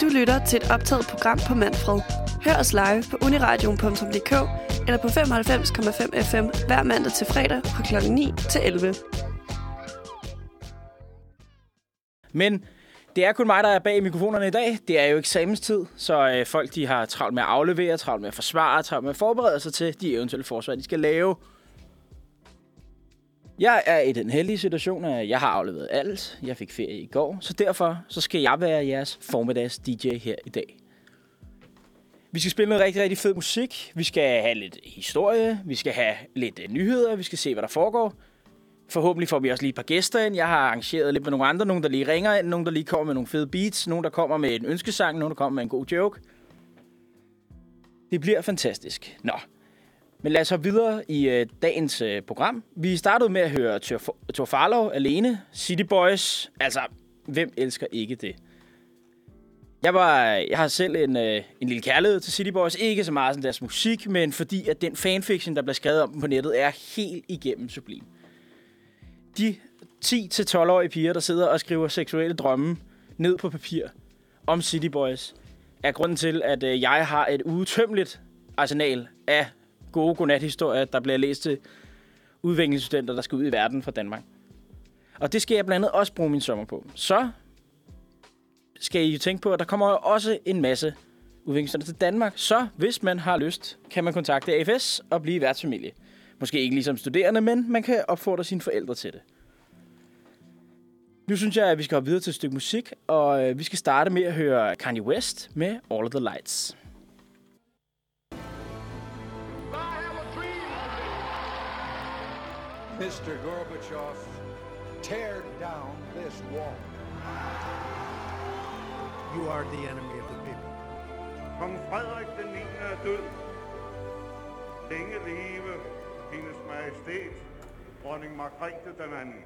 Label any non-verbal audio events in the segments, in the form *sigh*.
Du lytter til et optaget program på Manfred. Hør os live på uniradion.dk eller på 95,5 FM hver mandag til fredag fra kl. 9 til 11. Men det er kun mig, der er bag mikrofonerne i dag. Det er jo eksamenstid, så øh, folk de har travlt med at aflevere, travlt med at forsvare, travlt med at forberede sig til de eventuelle forsvar, de skal lave. Jeg er i den heldige situation, at jeg har afleveret alt. Jeg fik ferie i går, så derfor så skal jeg være jeres formiddags DJ her i dag. Vi skal spille noget rigtig, rigtig fed musik. Vi skal have lidt historie. Vi skal have lidt øh, nyheder. Vi skal se, hvad der foregår. Forhåbentlig får vi også lige et par gæster ind. Jeg har arrangeret lidt med nogle andre. Nogle, der lige ringer ind. Nogle, der lige kommer med nogle fede beats. Nogle, der kommer med en ønskesang. Nogle, der kommer med en god joke. Det bliver fantastisk. Nå, men lad os så videre i øh, dagens øh, program. Vi startede med at høre Thor Farlow alene, City Boys. Altså, hvem elsker ikke det? Jeg, var, jeg har selv en, øh, en lille kærlighed til City Boys. Ikke så meget som deres musik, men fordi at den fanfiction, der bliver skrevet om dem på nettet, er helt igennem sublim. De 10-12-årige piger, der sidder og skriver seksuelle drømme ned på papir om City Boys, er grunden til, at øh, jeg har et udtømmeligt arsenal af gode godnathistorier, der bliver læst til udviklingsstudenter, der skal ud i verden fra Danmark. Og det skal jeg blandt andet også bruge min sommer på. Så skal I jo tænke på, at der kommer også en masse udviklingsstudenter til Danmark. Så hvis man har lyst, kan man kontakte AFS og blive værtsfamilie. Måske ikke ligesom studerende, men man kan opfordre sine forældre til det. Nu synes jeg, at vi skal hoppe videre til et stykke musik, og øh, vi skal starte med at høre Kanye West med All of the Lights. Mr. Gorbachev, tear down this wall. You are the enemy of the people. Kong Frederik den 9. er død. Længe leve hendes majestæt, dronning Margrethe den anden.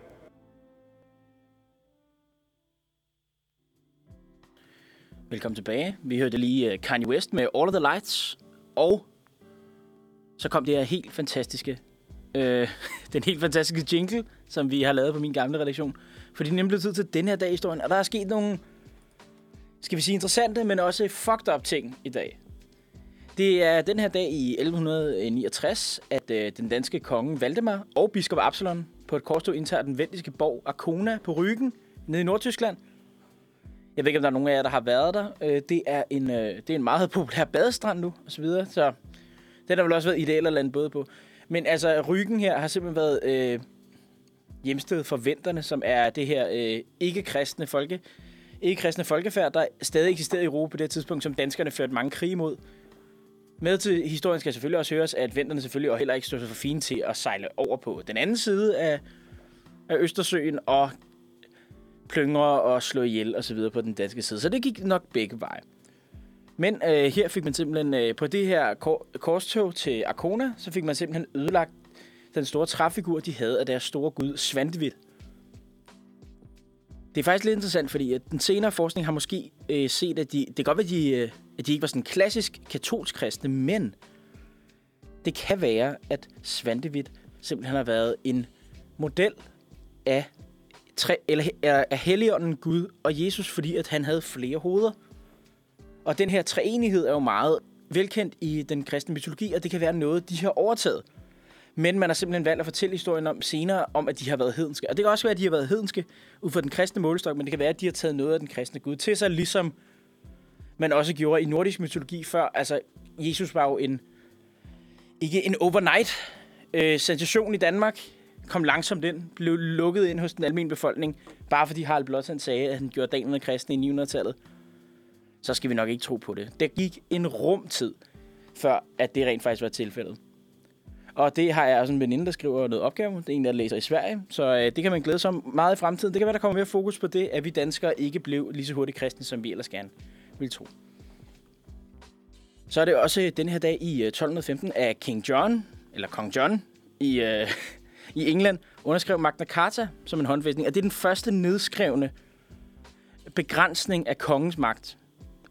Velkommen tilbage. Vi hørte lige øh, Kanye West med All of the Lights, og så kom det her helt fantastiske øh, *laughs* den helt fantastiske jingle, som vi har lavet på min gamle redaktion. For det er nemlig blevet tid til den her dag i historien, og der er sket nogle, skal vi sige interessante, men også fucked up ting i dag. Det er den her dag i 1169, at øh, den danske konge Valdemar og biskop Absalon på et korstog indtager den vendiske borg Arkona på Ryggen nede i Nordtyskland. Jeg ved ikke, om der er nogen af jer, der har været der. Øh, det, er en, øh, det er en meget populær badestrand nu, og så videre. Så den har vel også været ideelt at lande både på. Men altså, Ryggen her har simpelthen været øh, hjemsted for venterne, som er det her øh, ikke-kristne folke, ikke-kristne folkefærd, der stadig eksisterede i Europa på det tidspunkt, som danskerne førte mange krige imod. Med til historien skal selvfølgelig også høres, at venterne selvfølgelig heller ikke stod sig for fine til at sejle over på den anden side af, af Østersøen og plyngre og slå ihjel og så videre på den danske side. Så det gik nok begge veje. Men øh, her fik man simpelthen øh, på det her kor- korstog til Arkona, så fik man simpelthen ødelagt den store træfigur, de havde af deres store gud Svantevit. Det er faktisk lidt interessant, fordi at den senere forskning har måske øh, set, at de, det kan godt være, at de, øh, at de ikke var sådan klassisk katolsk kristne, men det kan være, at Svantevit simpelthen har været en model af, tre, eller, af Helligånden, Gud og Jesus, fordi at han havde flere hoveder. Og den her treenighed er jo meget velkendt i den kristne mytologi, og det kan være noget, de har overtaget. Men man har simpelthen valgt at fortælle historien om senere, om at de har været hedenske. Og det kan også være, at de har været hedenske ud fra den kristne målestok, men det kan være, at de har taget noget af den kristne Gud til sig, ligesom man også gjorde i nordisk mytologi før. Altså, Jesus var jo en, ikke en overnight øh, sensation i Danmark, kom langsomt ind, blev lukket ind hos den almindelige befolkning, bare fordi Harald Blåtand sagde, at han gjorde danerne kristne i 900-tallet så skal vi nok ikke tro på det. Det gik en rumtid, før at det rent faktisk var tilfældet. Og det har jeg også en veninde, der skriver noget opgave. Det er en, der læser i Sverige. Så øh, det kan man glæde sig om meget i fremtiden. Det kan være, der kommer mere fokus på det, at vi danskere ikke blev lige så hurtigt kristne, som vi ellers gerne ville tro. Så er det også øh, den her dag i øh, 1215, at King John, eller Kong John i, øh, *laughs* i England, underskrev Magna Carta som en håndfæstning. Og det er den første nedskrevne begrænsning af kongens magt.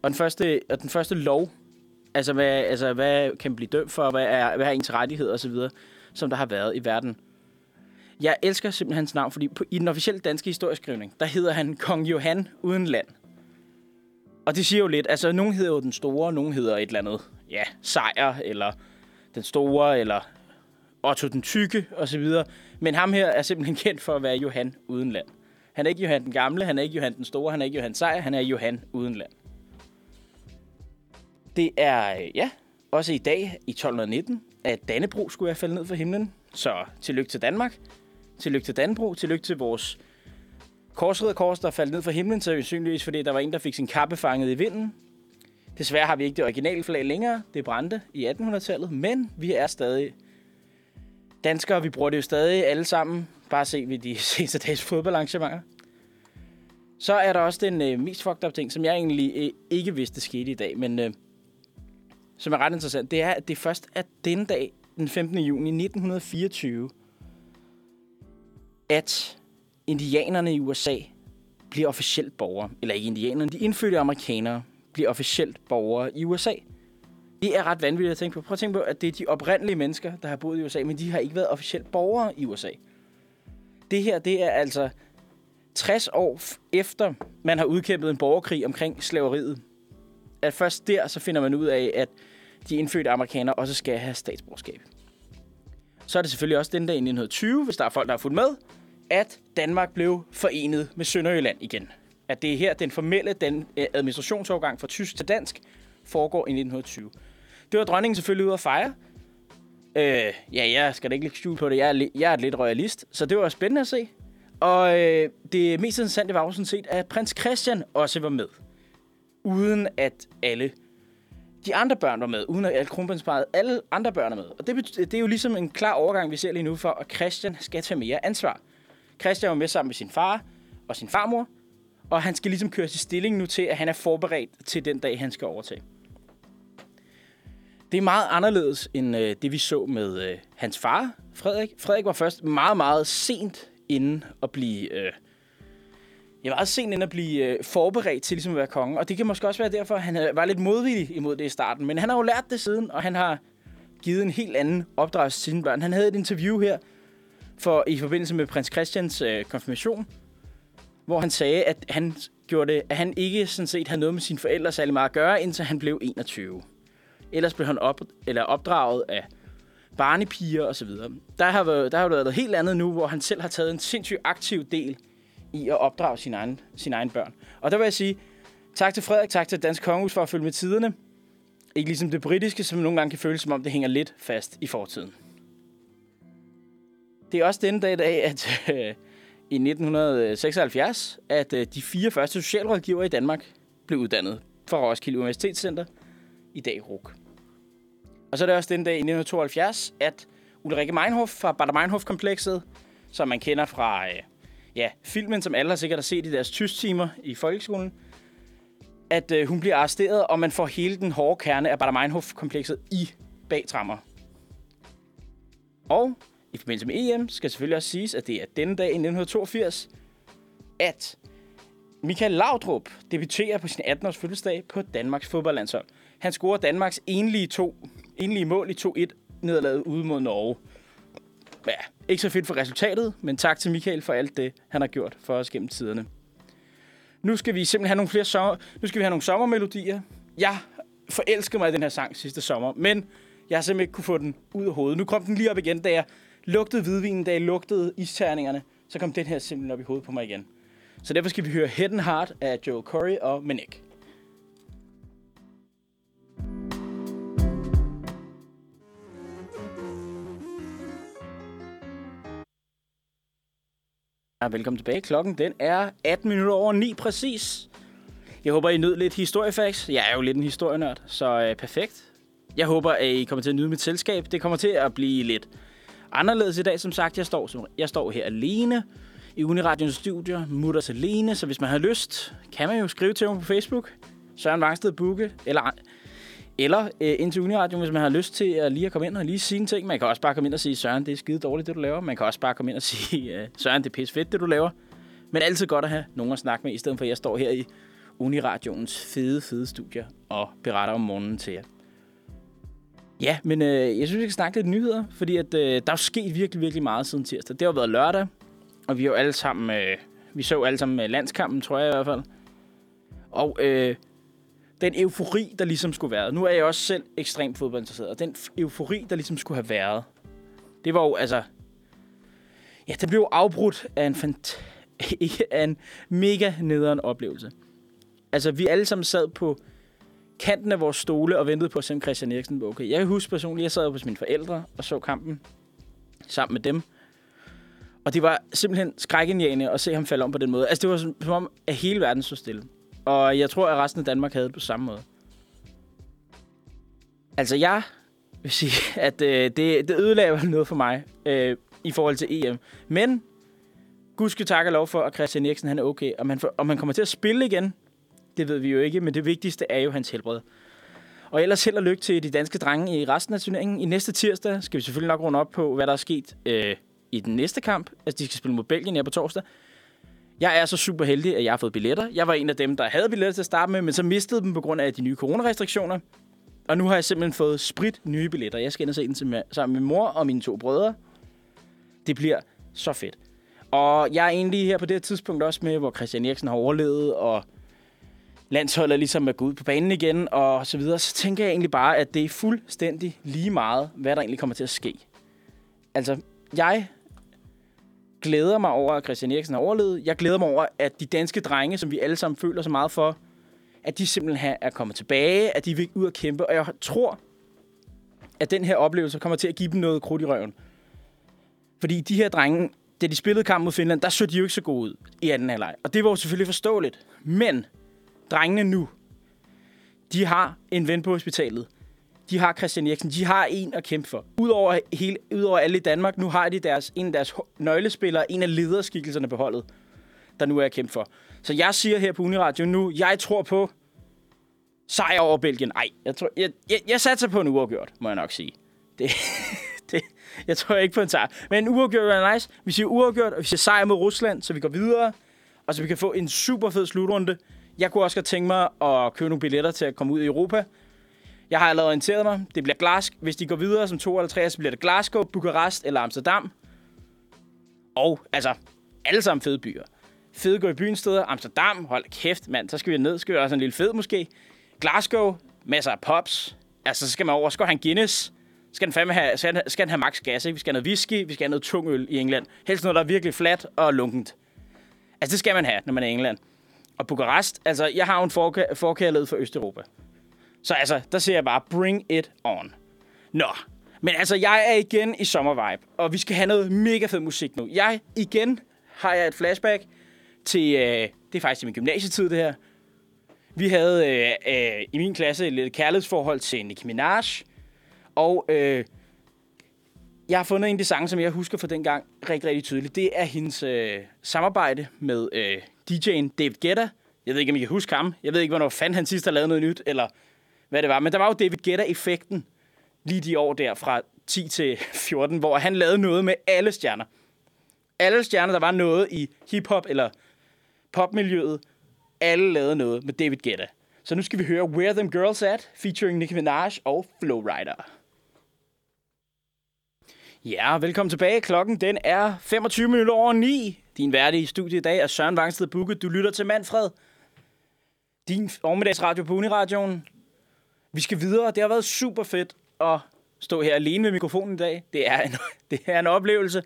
Og den første, og den første lov, altså hvad, altså hvad kan man blive dømt for, hvad er, hvad er ens rettigheder osv., som der har været i verden. Jeg elsker simpelthen hans navn, fordi på, i den officielle danske historieskrivning, der hedder han Kong Johan uden land. Og det siger jo lidt, altså nogen hedder jo den store, nogen hedder et eller andet, ja, sejr, eller den store, eller Otto den tykke, og så videre. Men ham her er simpelthen *laughs* kendt for at være Johan uden land. Han er ikke Johan den gamle, han er ikke Johan den store, han er ikke Johan sejr, han er Johan uden land. Det er, øh, ja, også i dag i 1219, at Dannebro skulle være faldet ned fra himlen. Så tillykke til Danmark. Tillykke til Dannebro. Tillykke til vores korsridderkors, der faldt ned fra himlen, så sandsynligvis fordi der var en, der fik sin kappe fanget i vinden. Desværre har vi ikke det originale flag længere. Det brændte i 1800-tallet, men vi er stadig danskere. Vi bruger det jo stadig alle sammen. Bare se ved de *laughs* seneste dages fodboldarrangementer. Så er der også den øh, mest fucked up ting, som jeg egentlig øh, ikke vidste skete i dag, men øh, som er ret interessant. Det er, at det først er den dag, den 15. juni 1924, at indianerne i USA bliver officielt borgere. Eller ikke indianerne, de indfødte amerikanere bliver officielt borgere i USA. Det er ret vanvittigt at tænke på. Prøv at tænke på, at det er de oprindelige mennesker, der har boet i USA, men de har ikke været officielt borgere i USA. Det her, det er altså 60 år efter, man har udkæmpet en borgerkrig omkring slaveriet. At først der, så finder man ud af, at de indfødte amerikanere også skal have statsborgerskab. Så er det selvfølgelig også den dag i 1920, hvis der er folk, der har fulgt med, at Danmark blev forenet med Sønderjylland igen. At det er her, den formelle den, øh, administrationsovergang fra tysk til dansk foregår i 1920. Det var dronningen selvfølgelig ude at fejre. Øh, ja, jeg skal da ikke lægge skjul på det. Jeg er, jeg er lidt royalist, så det var spændende at se. Og øh, det mest interessante var jo sådan set, at prins Christian også var med. Uden at alle de andre børn var med, uden at alle kronprinsparet, alle andre børn er med. Og det, betyder, det er jo ligesom en klar overgang, vi ser lige nu for, at Christian skal tage mere ansvar. Christian var med sammen med sin far og sin farmor, og han skal ligesom køre til stilling nu til, at han er forberedt til den dag, han skal overtage. Det er meget anderledes end øh, det, vi så med øh, hans far, Frederik. Frederik var først meget, meget sent inden at blive... Øh, jeg var også sent inde at blive øh, forberedt til ligesom at være konge. Og det kan måske også være derfor, at han øh, var lidt modvillig imod det i starten. Men han har jo lært det siden, og han har givet en helt anden opdragelse til sine børn. Han havde et interview her for i forbindelse med prins Christians øh, konfirmation, hvor han sagde, at han gjorde det, at han ikke sådan set havde noget med sine forældre særlig meget at gøre, indtil han blev 21. Ellers blev han op, eller opdraget af barnepiger og så videre. Der har, været, der har været noget helt andet nu, hvor han selv har taget en sindssygt aktiv del i at opdrage sine egne, sine egne børn. Og der vil jeg sige, tak til Frederik, tak til Dansk Kongehus for at følge med tiderne. Ikke ligesom det britiske, som nogle gange kan føles som om, det hænger lidt fast i fortiden. Det er også denne dag i dag, at øh, i 1976, at øh, de fire første socialrådgivere i Danmark blev uddannet fra Roskilde Universitetscenter, i dag RUK. Og så er det også den dag i 1972, at Ulrike Meinhof fra Bader Meinhof-komplekset, som man kender fra øh, ja, filmen, som alle har sikkert har set i deres tysktimer i folkeskolen, at øh, hun bliver arresteret, og man får hele den hårde kerne af Bader Meinhof-komplekset i bagtrammer. Og i forbindelse med EM skal selvfølgelig også siges, at det er denne dag i 1982, at Michael Laudrup debuterer på sin 18-års fødselsdag på Danmarks fodboldlandshold. Han scorer Danmarks enlige, to, enlige mål i 2-1 nederlaget ude mod Norge. Ja, ikke så fedt for resultatet, men tak til Michael for alt det, han har gjort for os gennem tiderne. Nu skal vi simpelthen have nogle flere sommer, nu skal vi have nogle sommermelodier. Jeg forelskede mig i den her sang sidste sommer, men jeg har simpelthen ikke kunne få den ud af hovedet. Nu kom den lige op igen, da jeg lugtede hvidvinen, da jeg lugtede isterningerne. Så kom den her simpelthen op i hovedet på mig igen. Så derfor skal vi høre Head and Heart af Joe Corey og Manik. Ja, velkommen tilbage. Klokken den er 18 minutter over 9 præcis. Jeg håber, I nød lidt historiefacts. Jeg er jo lidt en historienørd, så øh, perfekt. Jeg håber, at I kommer til at nyde mit selskab. Det kommer til at blive lidt anderledes i dag. Som sagt, jeg står, som, jeg står her alene i Uniradions studio. mutter alene, så hvis man har lyst, kan man jo skrive til mig på Facebook. Søren Vangsted Bukke, eller, eller øh, ind til Uniradio, hvis man har lyst til at lige at komme ind og lige sige en ting. Man kan også bare komme ind og sige, Søren, det er skide dårligt, det du laver. Man kan også bare komme ind og sige, øh, Søren, det er pisse fedt, det du laver. Men altid godt at have nogen at snakke med, i stedet for at jeg står her i Uniradioens fede, fede studier og beretter om morgenen til jer. Ja, men øh, jeg synes, vi skal snakke lidt nyheder, fordi at, øh, der er jo sket virkelig, virkelig meget siden tirsdag. Det har været lørdag, og vi er jo alle sammen, øh, vi så alle sammen øh, landskampen, tror jeg i hvert fald. Og øh, den eufori, der ligesom skulle være. Nu er jeg også selv ekstremt fodboldinteresseret, og den eufori, der ligesom skulle have været, det var jo altså... Ja, det blev afbrudt af en, fant- *laughs* af en mega nederen oplevelse. Altså, vi alle sammen sad på kanten af vores stole og ventede på at se, om Christian Eriksen var okay. Jeg kan huske personligt, jeg sad hos mine forældre og så kampen sammen med dem. Og det var simpelthen skrækindjagende at se ham falde om på den måde. Altså, det var som om, at hele verden stod stille. Og jeg tror, at resten af Danmark havde det på samme måde. Altså, jeg vil sige, *laughs* at øh, det, det ødelagde noget for mig øh, i forhold til EM. Men, gudske tak og lov for, at Christian Eriksen han er okay. Om han, om han kommer til at spille igen, det ved vi jo ikke, men det vigtigste er jo hans helbred. Og ellers held og lykke til de danske drenge i resten af turneringen. I næste tirsdag skal vi selvfølgelig nok runde op på, hvad der er sket øh, i den næste kamp. Altså, de skal spille mod Belgien her på torsdag. Jeg er så super heldig, at jeg har fået billetter. Jeg var en af dem, der havde billetter til at starte med, men så mistede dem på grund af de nye coronarestriktioner. Og nu har jeg simpelthen fået sprit nye billetter. Jeg skal ind og se den til- sammen med mor og mine to brødre. Det bliver så fedt. Og jeg er egentlig her på det her tidspunkt også med, hvor Christian Eriksen har overlevet, og landsholdet ligesom er gået ud på banen igen, og så videre. Så tænker jeg egentlig bare, at det er fuldstændig lige meget, hvad der egentlig kommer til at ske. Altså, jeg glæder mig over, at Christian Eriksen har overlevet. Jeg glæder mig over, at de danske drenge, som vi alle sammen føler så meget for, at de simpelthen er kommet tilbage, at de vil ud og kæmpe. Og jeg tror, at den her oplevelse kommer til at give dem noget krudt i røven. Fordi de her drenge, da de spillede kamp mod Finland, der så de jo ikke så gode ud i anden halvleg. Og det var jo selvfølgelig forståeligt. Men drengene nu, de har en ven på hospitalet. De har Christian Eriksen. De har en at kæmpe for. Udover, hele, udover alle i Danmark, nu har de deres, en af deres nøglespillere, en af lederskikkelserne på holdet, der nu er at kæmpe for. Så jeg siger her på Uniradio nu, jeg tror på sejr over Belgien. Ej, jeg, tror, jeg, jeg, jeg satser på en uafgjort, må jeg nok sige. Det, *laughs* det, jeg tror ikke på en sejr. Men en uafgjort er nice. Vi siger uafgjort, og vi siger sejr mod Rusland, så vi går videre. Og så vi kan få en super fed slutrunde. Jeg kunne også godt tænke mig at købe nogle billetter til at komme ud i Europa. Jeg har allerede orienteret mig. Det bliver Glasgow. Hvis de går videre som to eller tre, så bliver det Glasgow, Bukarest eller Amsterdam. Og altså, alle sammen fede byer. Fede gå i byen steder. Amsterdam, hold kæft, mand. Så skal vi ned. Så skal vi også en lille fed måske. Glasgow, masser af pops. Altså, så skal man over. Så skal han Guinness. Skal den fandme have, skal, den, skal den have max gas, ikke? Vi skal have noget whisky, vi skal have noget tung øl i England. Helst noget, der er virkelig flat og lunkent. Altså, det skal man have, når man er i England. Og Bukarest, altså, jeg har jo en forka- forkærlighed for Østeuropa. Så altså, der ser jeg bare, bring it on. Nå, men altså, jeg er igen i sommervibe, og vi skal have noget mega fed musik nu. Jeg, igen, har jeg et flashback til, øh, det er faktisk i min gymnasietid, det her. Vi havde øh, øh, i min klasse et lidt kærlighedsforhold til Nicki Minaj, og øh, jeg har fundet en af de sange, som jeg husker fra den gang rigtig, rigtig tydeligt. Det er hendes øh, samarbejde med øh, DJ'en David Guetta. Jeg ved ikke, om I kan huske ham. Jeg ved ikke, hvornår fanden han sidst har lavet noget nyt, eller hvad det var. Men der var jo David Guetta-effekten lige de år der fra 10 til 14, hvor han lavede noget med alle stjerner. Alle stjerner, der var noget i hiphop eller popmiljøet, alle lavede noget med David Guetta. Så nu skal vi høre Where Them Girls At, featuring Nicki Minaj og Flowrider. Ja, velkommen tilbage. Klokken den er 25 minutter over 9. Din værdige studie i dag er Søren Vangsted Bukke. Du lytter til Manfred. Din formiddagsradio på Uniradioen. Vi skal videre. Det har været super fedt at stå her alene med mikrofonen i dag. Det er en, *laughs* det er en oplevelse.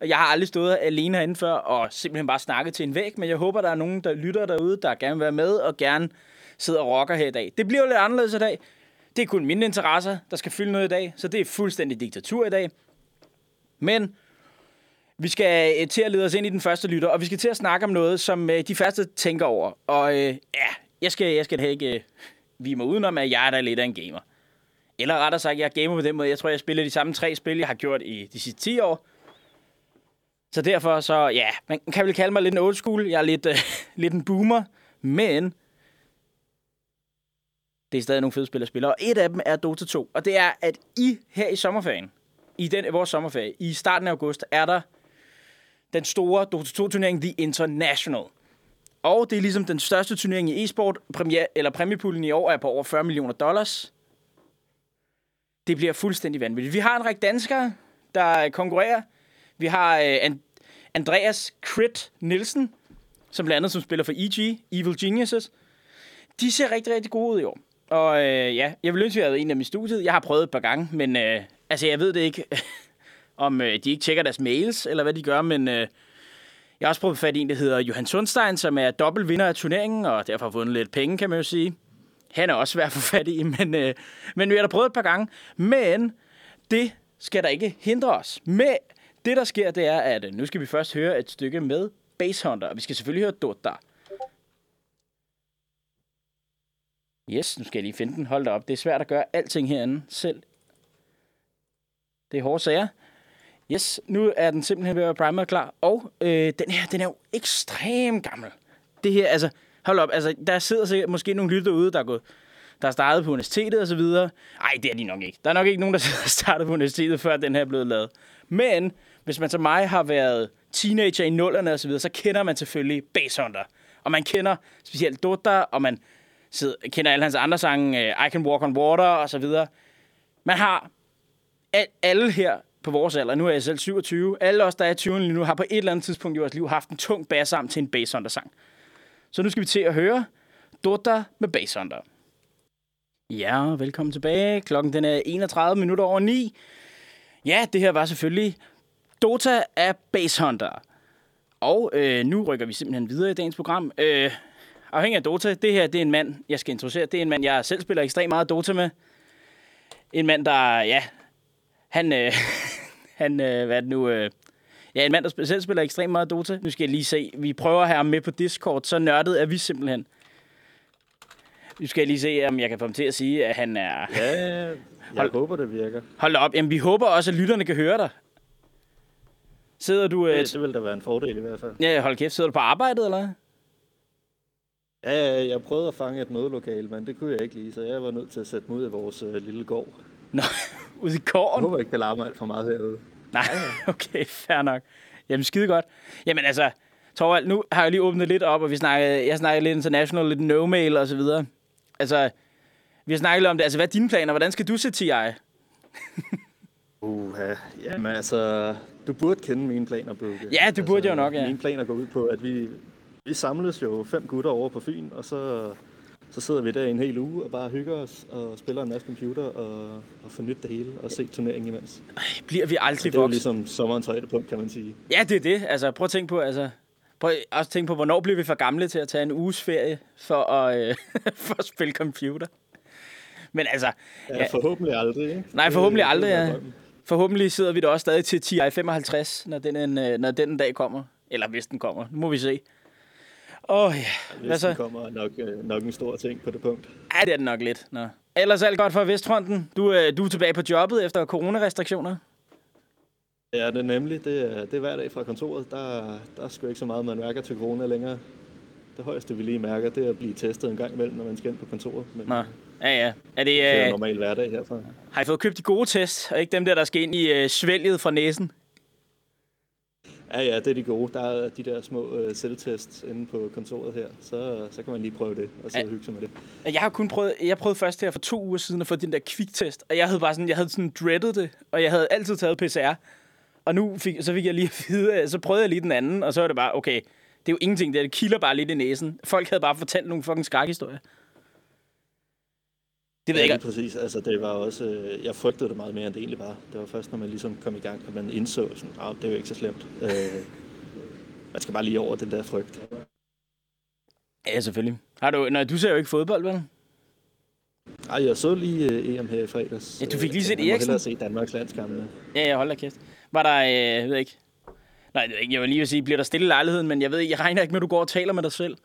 Og jeg har aldrig stået alene herinde før og simpelthen bare snakket til en væg, men jeg håber, der er nogen, der lytter derude, der gerne vil være med og gerne sidder og rocker her i dag. Det bliver jo lidt anderledes i dag. Det er kun mine interesser, der skal fylde noget i dag, så det er fuldstændig diktatur i dag. Men vi skal øh, til at lede os ind i den første lytter, og vi skal til at snakke om noget, som øh, de første tænker over. Og øh, ja, jeg skal, jeg skal da ikke øh, vi må udenom, at jeg er da lidt af en gamer. Eller rettere sagt, jeg gamer på den måde. Jeg tror, jeg spiller de samme tre spil, jeg har gjort i de sidste 10 år. Så derfor så, ja, man kan vel kalde mig lidt en old school. Jeg er lidt, øh, *laughs* lidt en boomer, men det er stadig nogle fede spil at spille. Og et af dem er Dota 2. Og det er, at I her i sommerferien, i den, vores sommerferie, i starten af august, er der den store Dota 2-turnering, The International. Og det er ligesom den største turnering i e-sport. Premier, eller præmiepuljen i år er på over 40 millioner dollars. Det bliver fuldstændig vanvittigt. Vi har en række danskere, der øh, konkurrerer. Vi har øh, Andreas Crit Nielsen, som blandt andet som spiller for EG, Evil Geniuses. de ser rigtig, rigtig gode ud i år. Og øh, ja, jeg vil ønske, at jeg havde en af dem i studiet. Jeg har prøvet et par gange, men øh, altså, jeg ved det ikke, *laughs* om øh, de ikke tjekker deres mails, eller hvad de gør, men øh, jeg har også prøvet fat i en, der hedder Johan Sundstein, som er dobbelt vinder af turneringen, og derfor har vundet lidt penge, kan man jo sige. Han er også svær at få fat i, *laughs* men, øh, men vi har da prøvet et par gange. Men det skal der ikke hindre os. Men det, der sker, det er, at øh, nu skal vi først høre et stykke med Basshunter, og vi skal selvfølgelig høre Dota. Yes, nu skal jeg lige finde den. Hold da op. Det er svært at gøre alting herinde selv. Det er hårde sager. Yes, nu er den simpelthen ved at være primer klar. Og øh, den her, den er jo ekstremt gammel. Det her, altså, hold op, altså, der sidder sikkert måske nogle lytter ude, der er gået der er startet på universitetet og så videre. Ej, det er de nok ikke. Der er nok ikke nogen, der *laughs* har startet på universitetet, før den her er blevet lavet. Men hvis man som mig har været teenager i nullerne og så videre, så kender man selvfølgelig Basshunter. Og man kender specielt Dota, og man sidder, kender alle hans andre sange, øh, I Can Walk on Water og så videre. Man har al, alle her på vores alder, nu er jeg selv 27, alle os, der er 20 lige nu, har på et eller andet tidspunkt i vores liv haft en tung bass til en basshunter-sang. Så nu skal vi til at høre Dota med basshunter. Ja, velkommen tilbage. Klokken den er 31 minutter over 9. Ja, det her var selvfølgelig Dota af Base Hunter. Og øh, nu rykker vi simpelthen videre i dagens program. Øh, afhængig af Dota, det her det er en mand, jeg skal introducere. Det er en mand, jeg selv spiller ekstremt meget Dota med. En mand, der, ja, han, øh, han øh, hvad er det nu, øh, ja, en mand, der selv spiller ekstremt meget Dota. Nu skal jeg lige se, vi prøver at have ham med på Discord, så nørdet er vi simpelthen. Nu skal jeg lige se, om jeg kan få ham til at sige, at han er... Ja, jeg Hold- håber, det virker. Hold op, jamen vi håber også, at lytterne kan høre dig. Sidder du... Øh, Det, det vil da være en fordel i hvert fald. ja, hold kæft, sidder du på arbejdet, eller ja, jeg prøvede at fange et mødelokale, men det kunne jeg ikke lige, så jeg var nødt til at sætte mig ud i vores øh, lille gård. Nå, ude i Jeg gården? håber ikke, det larmer alt for meget herude. Nej, *laughs* okay, fair nok. Jamen, skide godt. Jamen altså, Torvald, nu har jeg lige åbnet lidt op, og vi snakker, jeg snakker lidt international, lidt no-mail og så videre. Altså, vi har snakket lidt om det. Altså, hvad er dine planer? Hvordan skal du se TI? *laughs* Uha, jamen altså, du burde kende mine planer, Bugge. Ja, det burde jeg jo nok, ja. Mine planer går ud på, at vi, vi samles jo fem gutter over på Fyn, og så, så sidder vi der i en hel uge og bare hygger os og spiller en masse computer og, og får nyt det hele og se turneringen imens. Bliver vi aldrig Det er ligesom sommerens højdepunkt, kan man sige. Ja, det er det. Altså, prøv at tænke på, altså, prøv også at tænke på, hvornår bliver vi for gamle til at tage en uges ferie for at, øh, *laughs* for at spille computer? Men altså, Ja, Ja. forhåbentlig aldrig, ikke? Nej, forhåbentlig aldrig, ja. forhåbentlig sidder vi da også stadig til TI 55, når den, en, øh, når den dag kommer. Eller hvis den kommer. Nu må vi se. Åh oh, ja, hvad så? kommer nok, øh, nok en stor ting på det punkt. Ja, det er den nok lidt. Nå. Ellers alt godt for Vestfronten. Du, øh, du er tilbage på jobbet efter coronarestriktioner. Ja, det er nemlig. Det er, det er hver dag fra kontoret. Der, der er sgu ikke så meget, man mærker til corona længere. Det højeste, vi lige mærker, det er at blive testet en gang imellem, når man skal ind på kontoret. Men Nå, ja ja. Er det, det er øh, normal hverdag herfra. har I fået købt de gode tests, og ikke dem der, der skal ind i øh, svælget fra næsen? Ja, ja, det er de gode. Der er de der små øh, selvtests inde på kontoret her. Så, så kan man lige prøve det, og så Ja. hygge sig med det. Jeg har kun prøvet, jeg prøvede først her for to uger siden at få den der kviktest, og jeg havde bare sådan, jeg havde sådan dreadet det, og jeg havde altid taget PCR. Og nu fik, så fik jeg lige at vide, så prøvede jeg lige den anden, og så var det bare, okay, det er jo ingenting, det, er- det kilder bare lidt i næsen. Folk havde bare fortalt nogle fucking skrækhistorier. Det ved Ja, jeg ikke. præcis. Altså, det var også, øh, jeg frygtede det meget mere, end det egentlig var. Det var først, når man ligesom kom i gang, at man indså, sådan, at det er jo ikke så slemt. Øh, man skal bare lige over den der frygt. Ja, selvfølgelig. Har du, nej, du ser jo ikke fodbold, vel? Ej, jeg så lige øh, EM her i fredags. Ja, du fik lige Øh, set jeg må Eriksen. hellere se Danmarks landskampe. Ja, jeg holder kæft. Var der, øh, jeg ved ikke. Nej, jeg vil lige sige, bliver der stille i lejligheden, men jeg ved jeg regner ikke med, at du går og taler med dig selv.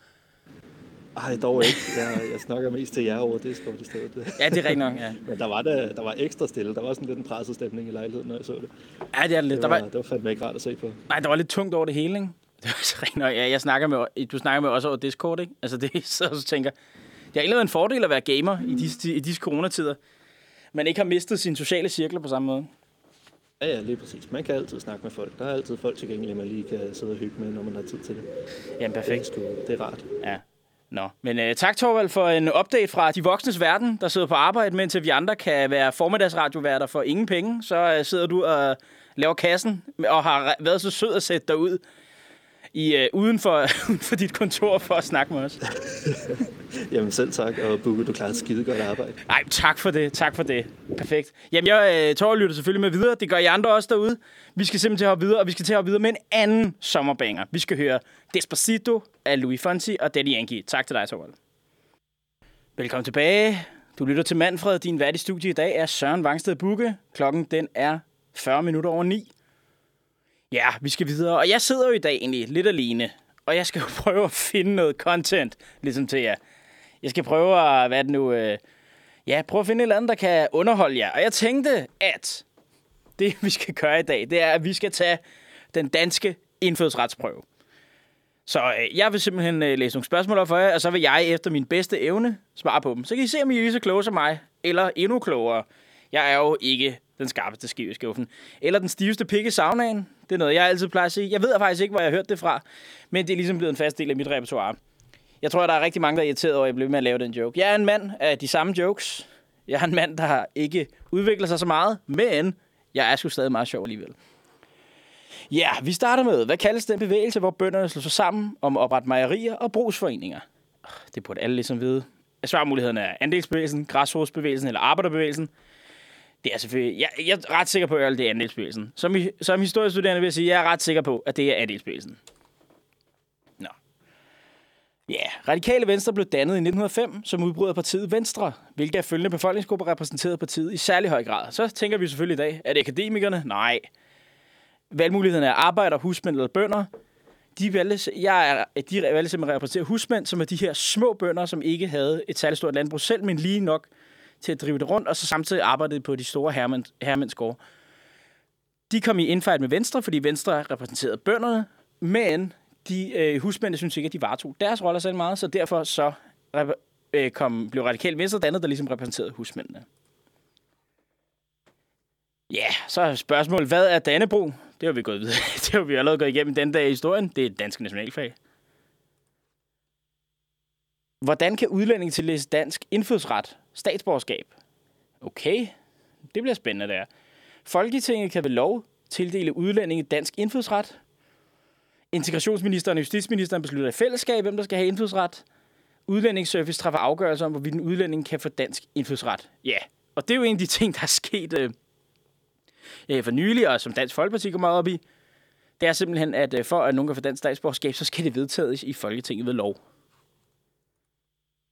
Ej, dog ikke. Jeg, jeg snakker mest til jer over Discord i stedet. Ja, det er rigtigt nok, ja. *laughs* Men der var, der, der var ekstra stille. Der var sådan lidt en presset stemning i lejligheden, når jeg så det. Ja, det er det lidt. Det Der var, var, det var fandme ikke rart at se på. nej, der var lidt tungt over det hele, ikke? *laughs* Det var så rigtigt nok. Ja, jeg snakker med, du snakker med også over Discord, ikke? Altså, det *laughs* så så tænker, det har egentlig været en fordel at være gamer i disse, i disse coronatider. Man ikke har mistet sine sociale cirkler på samme måde. Ja, ja, lige præcis. Man kan altid snakke med folk. Der er altid folk tilgængelige, man lige kan sidde og hygge med, når man har tid til det. Jamen, Det er, perfekt. sgu, det er rart. Ja. Nå, men uh, tak Torvald for en update fra de voksnes verden, der sidder på arbejde, mens vi andre kan være formiddagsradioværter for ingen penge. Så uh, sidder du og laver kassen og har været så sød at sætte dig ud i, øh, uden, for, *laughs* uden for dit kontor for at snakke med os. *laughs* *laughs* Jamen selv tak, og Bukke, du klarer et skide godt arbejde. Nej, tak for det. Tak for det. Perfekt. Jamen, jeg øh, tårer lytter selvfølgelig med videre. Det gør I andre også derude. Vi skal simpelthen til at hoppe videre, og vi skal til at hoppe videre med en anden sommerbanger. Vi skal høre Despacito af Louis Fonsi og Daddy Yankee. Tak til dig, Torvald. Velkommen tilbage. Du lytter til Manfred. Din vært i studie i dag er Søren Vangsted Bukke. Klokken den er 40 minutter over 9. Ja, vi skal videre. Og jeg sidder jo i dag egentlig lidt alene. Og jeg skal jo *laughs* prøve at finde noget content, ligesom til jer. Jeg skal prøve at, hvad er det nu, øh, ja, prøve at finde et eller andet, der kan underholde jer. Og jeg tænkte, at det, *laughs* vi skal gøre i dag, det er, at vi skal tage den danske indfødsretsprøve. Så øh, jeg vil simpelthen øh, læse nogle spørgsmål op for jer, og så vil jeg efter min bedste evne svare på dem. Så kan I se, om I er lige så kloge som mig, eller endnu klogere. Jeg er jo ikke den skarpeste skive i skuffen. Eller den stiveste pik i saunaen. Det er noget, jeg altid plejer at sige. Jeg ved faktisk ikke, hvor jeg har hørt det fra, men det er ligesom blevet en fast del af mit repertoire. Jeg tror, der er rigtig mange, der er irriteret over, at jeg blev med at lave den joke. Jeg er en mand af de samme jokes. Jeg er en mand, der ikke udvikler sig så meget, men jeg er sgu stadig meget sjov alligevel. Ja, vi starter med, hvad kaldes den bevægelse, hvor bønderne slår sig sammen om at oprette mejerier og brugsforeninger? Det burde alle ligesom vide. Svarmulighederne er andelsbevægelsen, græsrodsbevægelsen eller arbejderbevægelsen. Det er selvfølgelig... Jeg, jeg er ret sikker på, at det er andelsbevægelsen. Som, som historiestuderende vil jeg sige, jeg er ret sikker på, at det er andelsbevægelsen. Ja, Radikale Venstre blev dannet i 1905 som udbrud af partiet Venstre, hvilket af følgende befolkningsgrupper repræsenterede partiet i særlig høj grad. Så tænker vi selvfølgelig i dag, er det akademikerne? Nej. Valgmulighederne er arbejder, husmænd eller bønder. De valgte, jeg er, de valgte simpelthen at repræsentere husmænd, som er de her små bønder, som ikke havde et særligt stort landbrug selv, men lige nok til at drive det rundt, og så samtidig arbejdede på de store herremandsgårde. De kom i indfight med Venstre, fordi Venstre repræsenterede bønderne, men de øh, husmændene synes ikke, at de varetog deres roller så meget, så derfor så øh, kom, blev radikalt Venstre dannet, der ligesom repræsenterede husmændene. Ja, yeah, så er spørgsmålet, hvad er Dannebro? Det har vi gået videre. *laughs* Det har vi allerede gået igennem den dag i historien. Det er et dansk nationalfag. Hvordan kan udlændinge tillæse dansk indfødsret, statsborgerskab? Okay, det bliver spændende der. Folketinget kan ved lov tildele udlændinge dansk indfødsret. Integrationsministeren og justitsministeren beslutter i fællesskab, hvem der skal have indfødsret. Udlændingsservice træffer afgørelse om, hvorvidt en udlænding kan få dansk indfødsret. Ja, og det er jo en af de ting, der er sket øh, øh, for nylig, og som Dansk Folkeparti går meget op i. Det er simpelthen, at øh, for at nogen kan få dansk statsborgerskab, så skal det vedtages i Folketinget ved lov.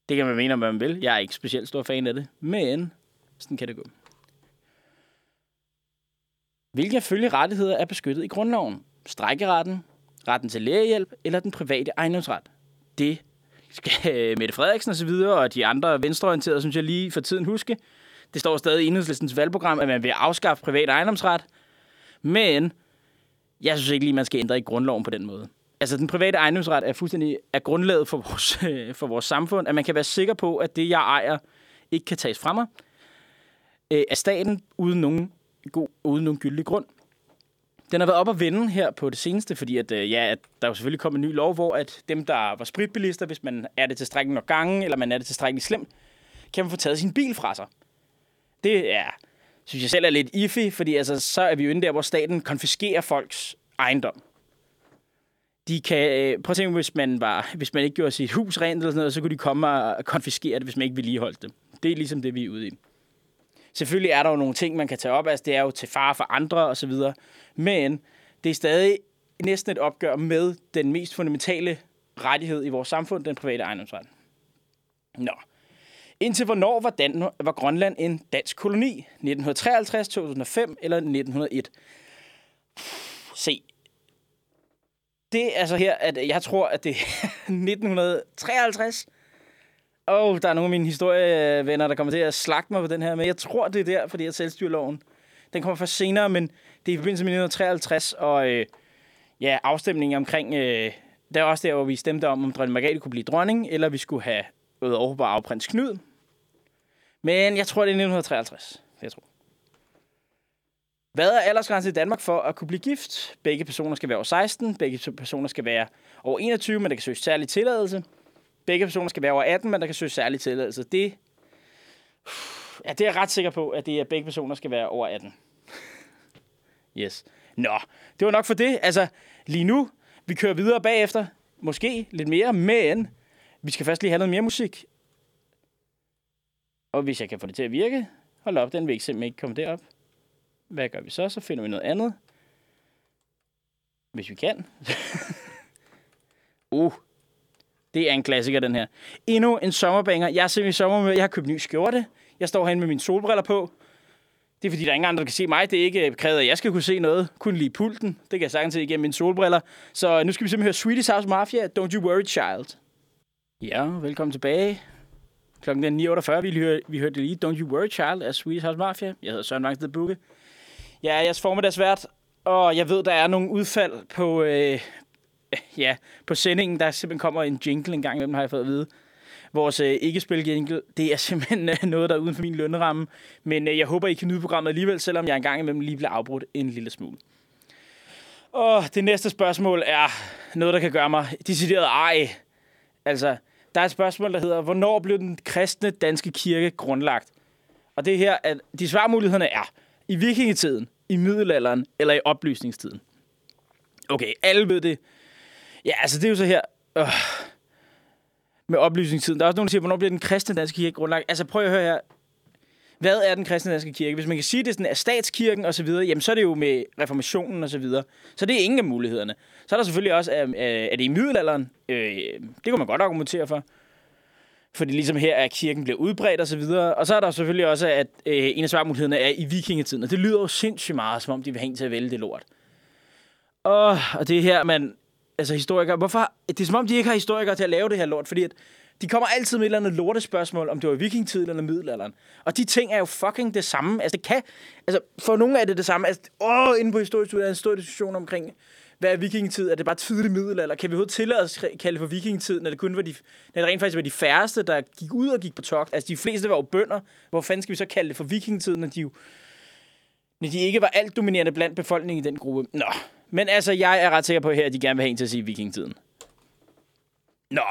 Det kan man mene, om man vil. Jeg er ikke specielt stor fan af det, men sådan kan det gå. Hvilke af følge rettigheder er beskyttet i grundloven? Strækkeretten, retten til lægehjælp eller den private ejendomsret? Det skal øh, Mette Frederiksen og så videre, og de andre venstreorienterede, synes jeg lige for tiden huske. Det står stadig i enhedslistens valgprogram, at man vil afskaffe privat ejendomsret. Men jeg synes ikke lige, man skal ændre i grundloven på den måde. Altså, den private ejendomsret er fuldstændig er grundlaget for vores, øh, for vores samfund, at man kan være sikker på, at det, jeg ejer, ikke kan tages fra mig øh, af staten uden nogen, god, uden nogen gyldig grund. Den har været op at vende her på det seneste, fordi at, øh, ja, at der er jo selvfølgelig kom en ny lov, hvor at dem, der var spritbilister, hvis man er det tilstrækkeligt nok gange, eller man er det tilstrækkeligt slemt, kan man få taget sin bil fra sig. Det er, synes jeg selv er lidt iffy, fordi altså, så er vi jo inde der, hvor staten konfiskerer folks ejendom de kan, øh, prøv at tænke, hvis man, var, hvis man ikke gjorde sit hus rent eller sådan noget, så kunne de komme og konfiskere det, hvis man ikke vedligeholdt det. Det er ligesom det, vi er ude i. Selvfølgelig er der jo nogle ting, man kan tage op, altså det er jo til fare for andre og så videre, men det er stadig næsten et opgør med den mest fundamentale rettighed i vores samfund, den private ejendomsret. Nå. Indtil hvornår var, Dan, var Grønland en dansk koloni? 1953, 2005 eller 1901? Se, det er altså her, at jeg tror, at det er 1953. Åh, oh, der er nogle af mine historievenner, der kommer til at slagte mig på den her, men jeg tror, det er der, fordi at selvstyrloven. Den kommer først senere, men det er i forbindelse med 1953, og øh, ja, afstemningen omkring... Øh, der er også der, hvor vi stemte om, om dronning Margrethe kunne blive dronning, eller vi skulle have øvet over på afprins Knud. Men jeg tror, det er 1953. Jeg tror. Hvad er aldersgrænsen i Danmark for at kunne blive gift? Begge personer skal være over 16, begge personer skal være over 21, men der kan søges særlig tilladelse. Begge personer skal være over 18, men der kan søge særlig tilladelse. Det, ja, det er jeg ret sikker på, at det er, at begge personer skal være over 18. yes. Nå, det var nok for det. Altså, lige nu, Vi kører videre bagefter. Måske lidt mere, men vi skal først lige have noget mere musik. Og hvis jeg kan få det til at virke, hold op, den vil ikke simpelthen ikke komme derop. Hvad gør vi så? Så finder vi noget andet. Hvis vi kan. *laughs* uh, det er en klassiker, den her. Endnu en sommerbanger. Jeg er simpelthen i sommer med. Jeg har købt ny skjorte. Jeg står herinde med mine solbriller på. Det er fordi, der er ingen andre, der kan se mig. Det er ikke øh, krævet, at jeg skal kunne se noget. Kun lige pulten. Det kan jeg sagtens se igennem mine solbriller. Så øh, nu skal vi simpelthen høre Swedish House Mafia. Don't you worry, child. Ja, velkommen tilbage. Klokken er 9.48. Vi, hørte, vi hørte lige Don't You Worry Child af Swedish House Mafia. Jeg hedder Søren Vangsted Bukke. Jeg er jeres formiddagsvært, og jeg ved, der er nogle udfald på, øh, *laughs* ja, på sendingen. Der simpelthen kommer en jingle en gang imellem, har jeg fået at vide. Vores øh, ikke-spil jingle, det er simpelthen øh, noget, der er uden for min lønramme. Men øh, jeg håber, I kan nyde programmet alligevel, selvom jeg engang imellem lige bliver afbrudt en lille smule. Og det næste spørgsmål er noget, der kan gøre mig decideret ej. Altså, der er et spørgsmål, der hedder, hvornår blev den kristne danske kirke grundlagt? Og det er her, at de svarmulighederne er i vikingetiden, i middelalderen eller i oplysningstiden. Okay, alle ved det. Ja, altså det er jo så her... Øh, med oplysningstiden. Der er også nogen, der siger, hvornår bliver den kristne danske kirke grundlagt? Altså prøv at høre her. Hvad er den kristne danske kirke? Hvis man kan sige, at det sådan er statskirken og så videre, jamen så er det jo med reformationen og så videre. Så det er ingen af mulighederne. Så er der selvfølgelig også, er, øh, er det i middelalderen? Øh, det kunne man godt argumentere for. Fordi ligesom her er kirken bliver udbredt og så videre. Og så er der selvfølgelig også, at øh, en af svarmulighederne er i vikingetiden. Og det lyder jo sindssygt meget, som om de vil have en til at vælge det lort. Og, og det er her, man... Altså historikere... Hvorfor? Det er som om, de ikke har historikere til at lave det her lort, fordi at de kommer altid med et eller andet lortespørgsmål, om det var i vikingetiden eller middelalderen. Og de ting er jo fucking det samme. Altså, det kan... Altså, for nogle er det det samme. Altså, åh, inde på historisk er en stor diskussion omkring, hvad er vikingetid? Er det bare tidlig middelalder? Kan vi overhovedet tillade os at kalde for vikingetid, når det kun var de, når det rent faktisk var de færreste, der gik ud og gik på togt? Altså, de fleste var jo bønder. Hvor fanden skal vi så kalde det for vikingetid, når de jo når de ikke var alt dominerende blandt befolkningen i den gruppe? Nå, men altså, jeg er ret sikker på her, at de gerne vil have en til at sige vikingtiden. Nå,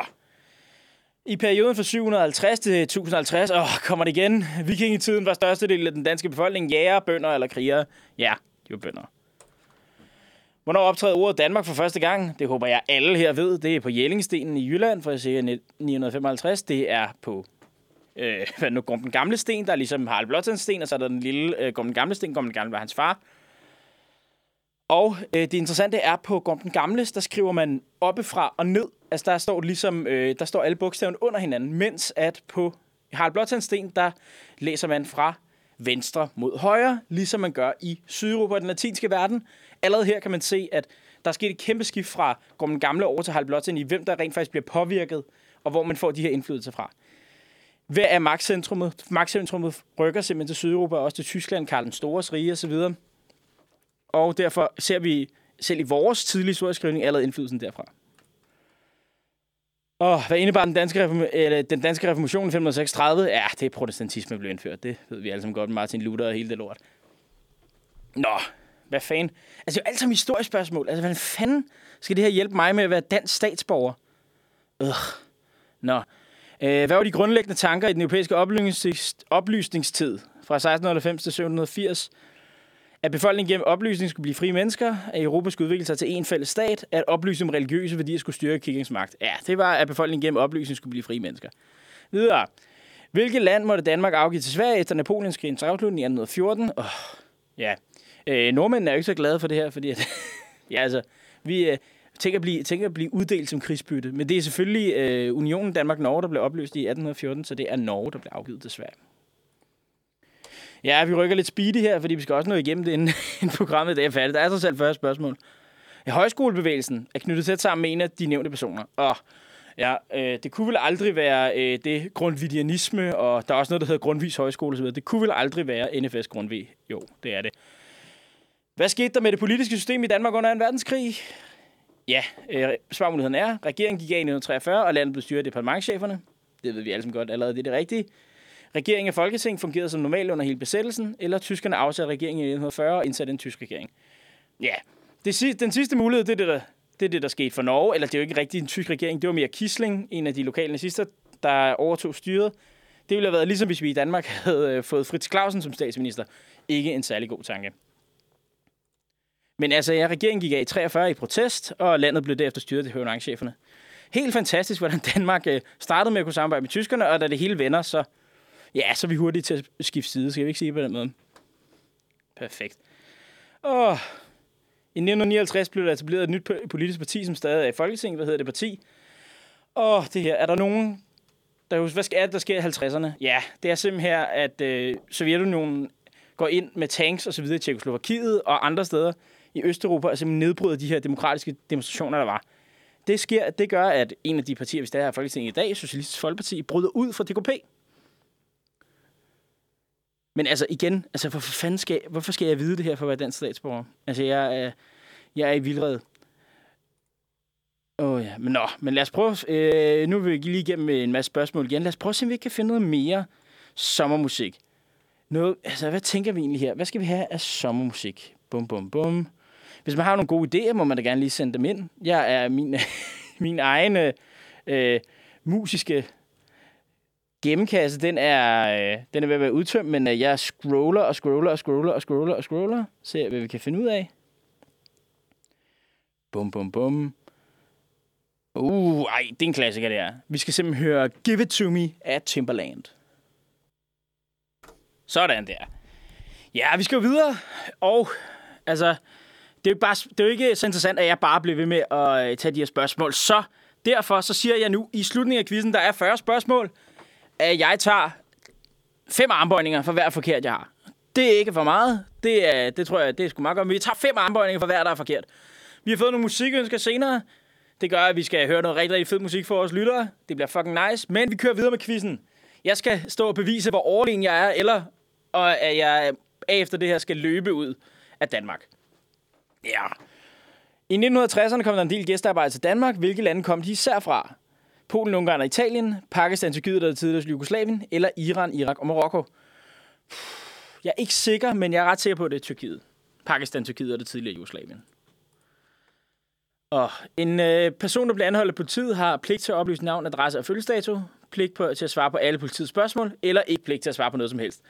i perioden fra 750 til 1050, åh, kommer det igen. Vikingetiden var størstedelen af den danske befolkning jæger, bønder eller krigere. Ja, de var bønder. Hvornår optræder ordet Danmark for første gang? Det håber jeg alle her ved. Det er på Jellingstenen i Jylland fra ca. 955. Det er på øh, *laughs* hvad nu, Gumpen Gamle Sten, der er ligesom Harald Blåtands sten, og så er der den lille øh, Gumpen Gamle Sten. Gumpen Gamle var hans far. Og øh, det interessante er, på Gorm den Gamle, der skriver man oppefra og ned. Altså der står ligesom, øh, der står alle bogstaverne under hinanden, mens at på Harald Blåtandsten, der læser man fra venstre mod højre, ligesom man gør i Sydeuropa og den latinske verden. Allerede her kan man se, at der er sket et kæmpe skift fra Gorm den Gamle over til Harald Blåtand i, hvem der rent faktisk bliver påvirket, og hvor man får de her indflydelser fra. Hvad er magtcentrummet? Magtcentrummet rykker simpelthen til Sydeuropa, også til Tyskland, Karl den Stores rige osv. Og derfor ser vi selv i vores tidlige historieskrivning allerede indflydelsen derfra. Og hvad indebar den danske, reform- eller den danske reformation i 1536? Ja, det er protestantisme blev indført. Det ved vi alle sammen godt. Martin Luther og hele det lort. Nå, hvad fanden? Altså, det er jo alt sammen historisk spørgsmål. Altså, hvad fanden skal det her hjælpe mig med at være dansk statsborger? Øh. Nå. Øh, hvad var de grundlæggende tanker i den europæiske oplysningstid fra 1690 til 1780? At befolkningen gennem oplysning skulle blive frie mennesker, at Europa skulle udvikle sig til en fælles stat, at oplyse om religiøse værdier skulle styrke kirkens magt. Ja, det var, at befolkningen gennem oplysning skulle blive frie mennesker. Videre. Hvilket land måtte Danmark afgive til Sverige efter Napoleonskrigens afslutning i 1814? Oh, ja. Øh, nordmændene er jo ikke så glade for det her, fordi at, *laughs* ja, altså, vi øh, tænker, at blive, tænker at blive uddelt som krigsbytte. Men det er selvfølgelig øh, Unionen Danmark-Norge, der blev opløst i 1814, så det er Norge, der blev afgivet til Sverige. Ja, vi rykker lidt speedy her, fordi vi skal også nå igennem det, inden, *laughs* inden programmet det er færdigt. Der er så selv første spørgsmål. Ja, højskolebevægelsen er knyttet tæt sammen med en af de nævnte personer. Og ja, øh, det kunne vel aldrig være øh, det grundvidianisme, og der er også noget, der hedder Grundvis Højskole osv. Det kunne vel aldrig være NFS Grundvig. Jo, det er det. Hvad skete der med det politiske system i Danmark under 2. verdenskrig? Ja, øh, svarmuligheden er, regeringen gik af i 1943, og landet blev styret af departementcheferne. Det ved vi alle sammen godt allerede, det er det rigtige. Regeringen og Folketing fungerede som normalt under hele besættelsen, eller tyskerne afsatte regeringen i 1940 og indsatte en tysk regering. Ja, det, den sidste mulighed, det er det, der, det er det, der skete for Norge, eller det er jo ikke rigtig en tysk regering, det var mere Kisling, en af de lokale nazister, der overtog styret. Det ville have været ligesom hvis vi i Danmark *laughs* havde øh, fået Fritz Clausen som statsminister. Ikke en særlig god tanke. Men altså, ja, regeringen gik af i 43 i protest, og landet blev derefter styret af høvnangcheferne. Helt fantastisk, hvordan Danmark øh, startede med at kunne samarbejde med tyskerne, og da det hele vender, så, ja, så er vi hurtigt til at skifte side, skal vi ikke sige på den måde. Perfekt. Og i 1959 blev der etableret et nyt politisk parti, som stadig er i Folketinget. Hvad hedder det parti? Og det her, er der nogen, der husker, hvad sker der sker i 50'erne? Ja, det er simpelthen her, at øh, Sovjetunionen går ind med tanks og så videre i Tjekoslovakiet og andre steder i Østeuropa og simpelthen nedbryder de her demokratiske demonstrationer, der var. Det, sker, det gør, at en af de partier, vi stadig har i Folketinget i dag, Socialistisk Folkeparti, bryder ud fra DKP. Men altså igen, altså hvorfor, fanden skal, hvorfor skal jeg vide det her for at være dansk statsborger? Altså jeg er, jeg er i vildred. Åh oh, ja, men nå, men lad os prøve, øh, nu vil vi lige igennem en masse spørgsmål igen. Lad os prøve at se, om vi kan finde noget mere sommermusik. Noget, altså, hvad tænker vi egentlig her? Hvad skal vi have af sommermusik? Bum, bum, bum. Hvis man har nogle gode idéer, må man da gerne lige sende dem ind. Jeg er min, *laughs* min egen øh, musiske gemmekasse, den er, øh, den er ved at være udtømt, men øh, jeg scroller og scroller og scroller og scroller og scroller. Se, hvad vi kan finde ud af. Bum, bum, bum. Uh, ej, det er en klassiker, det er. Vi skal simpelthen høre Give It To Me af Timberland. Sådan der. Ja, vi skal jo videre. Og altså, det er, jo bare, det er jo ikke så interessant, at jeg bare bliver ved med at øh, tage de her spørgsmål. Så derfor så siger jeg nu, i slutningen af quizzen, der er 40 spørgsmål, at jeg tager fem armbøjninger for hver forkert, jeg har. Det er ikke for meget. Det, er, det tror jeg, det er sgu meget godt. Men vi tager fem armbøjninger for hver, der er forkert. Vi har fået nogle musikønsker senere. Det gør, at vi skal høre noget rigtig, rigtig fed musik for vores lyttere. Det bliver fucking nice. Men vi kører videre med quizzen. Jeg skal stå og bevise, hvor overlegen jeg er, eller og at jeg efter det her skal løbe ud af Danmark. Ja. I 1960'erne kom der en del gæstearbejde til Danmark. Hvilke lande kom de især fra? Polen, Ungarn og Italien, Pakistan, Tyrkiet og tidligere Jugoslavien, eller Iran, Irak og Marokko? Jeg er ikke sikker, men jeg er ret sikker på, at det er Tyrkiet. Pakistan, Tyrkiet og det tidligere Jugoslavien. Og en øh, person, der bliver anholdt af politiet, har pligt til at oplyse navn, adresse og fødselsdato, pligt på, til at svare på alle politiets spørgsmål, eller ikke pligt til at svare på noget som helst.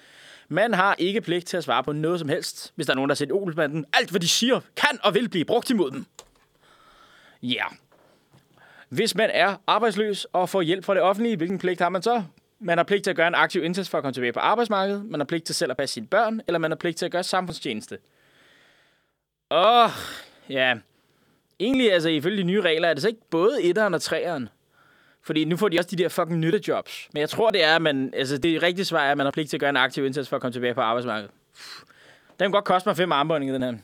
Man har ikke pligt til at svare på noget som helst, hvis der er nogen, der har set Olsmanden. Alt, hvad de siger, kan og vil blive brugt imod dem. Ja. Yeah. Hvis man er arbejdsløs og får hjælp fra det offentlige, hvilken pligt har man så? Man har pligt til at gøre en aktiv indsats for at komme tilbage på arbejdsmarkedet. Man har pligt til selv at passe sine børn, eller man har pligt til at gøre samfundstjeneste. Åh, oh, ja. Egentlig, altså ifølge de nye regler, er det så ikke både etteren og treeren. Fordi nu får de også de der fucking nyttejobs. Men jeg tror, det er, at man, altså det rigtige svar er, at man har pligt til at gøre en aktiv indsats for at komme tilbage på arbejdsmarkedet. Den kan godt koste mig fem armbåndinger, den her.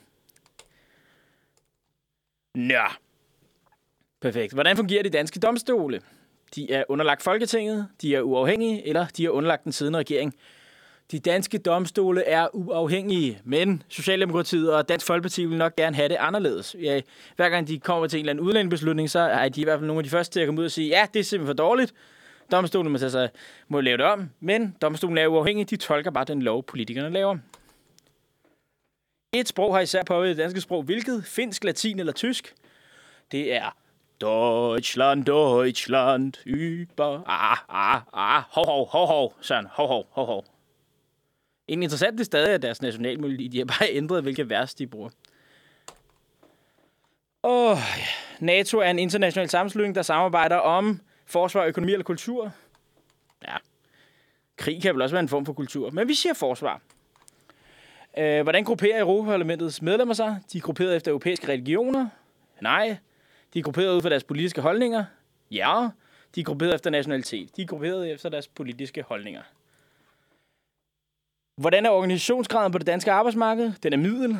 Nå. Perfekt. Hvordan fungerer de danske domstole? De er underlagt Folketinget, de er uafhængige, eller de er underlagt den siddende regering. De danske domstole er uafhængige, men Socialdemokratiet og Dansk Folkeparti vil nok gerne have det anderledes. Ja, hver gang de kommer til en eller anden udlændingebeslutning, så er de i hvert fald nogle af de første til at komme ud og sige, ja, det er simpelthen for dårligt. Domstolen må, sig, må lave det om, men domstolen er uafhængig. De tolker bare den lov, politikerne laver. Et sprog har især påvirket det danske sprog. Hvilket? Finsk, latin eller tysk? Det er Deutschland, Deutschland, über... Ah, ah, ah, hov, hov, hov, hov, Søren, hov, hov, hov, hov. En interessant er stadig, at deres nationalmelodi, de har bare ændret, hvilke vers de bruger. Oh, NATO er en international sammenslutning, der samarbejder om forsvar, økonomi eller kultur. Ja, krig kan vel også være en form for kultur, men vi siger forsvar. Uh, hvordan grupperer Europaparlamentets medlemmer sig? De er grupperet efter europæiske religioner? Nej. De er grupperet ud fra deres politiske holdninger? Ja. De er grupperet efter nationalitet. De er grupperet efter deres politiske holdninger. Hvordan er organisationsgraden på det danske arbejdsmarked? Den er middel.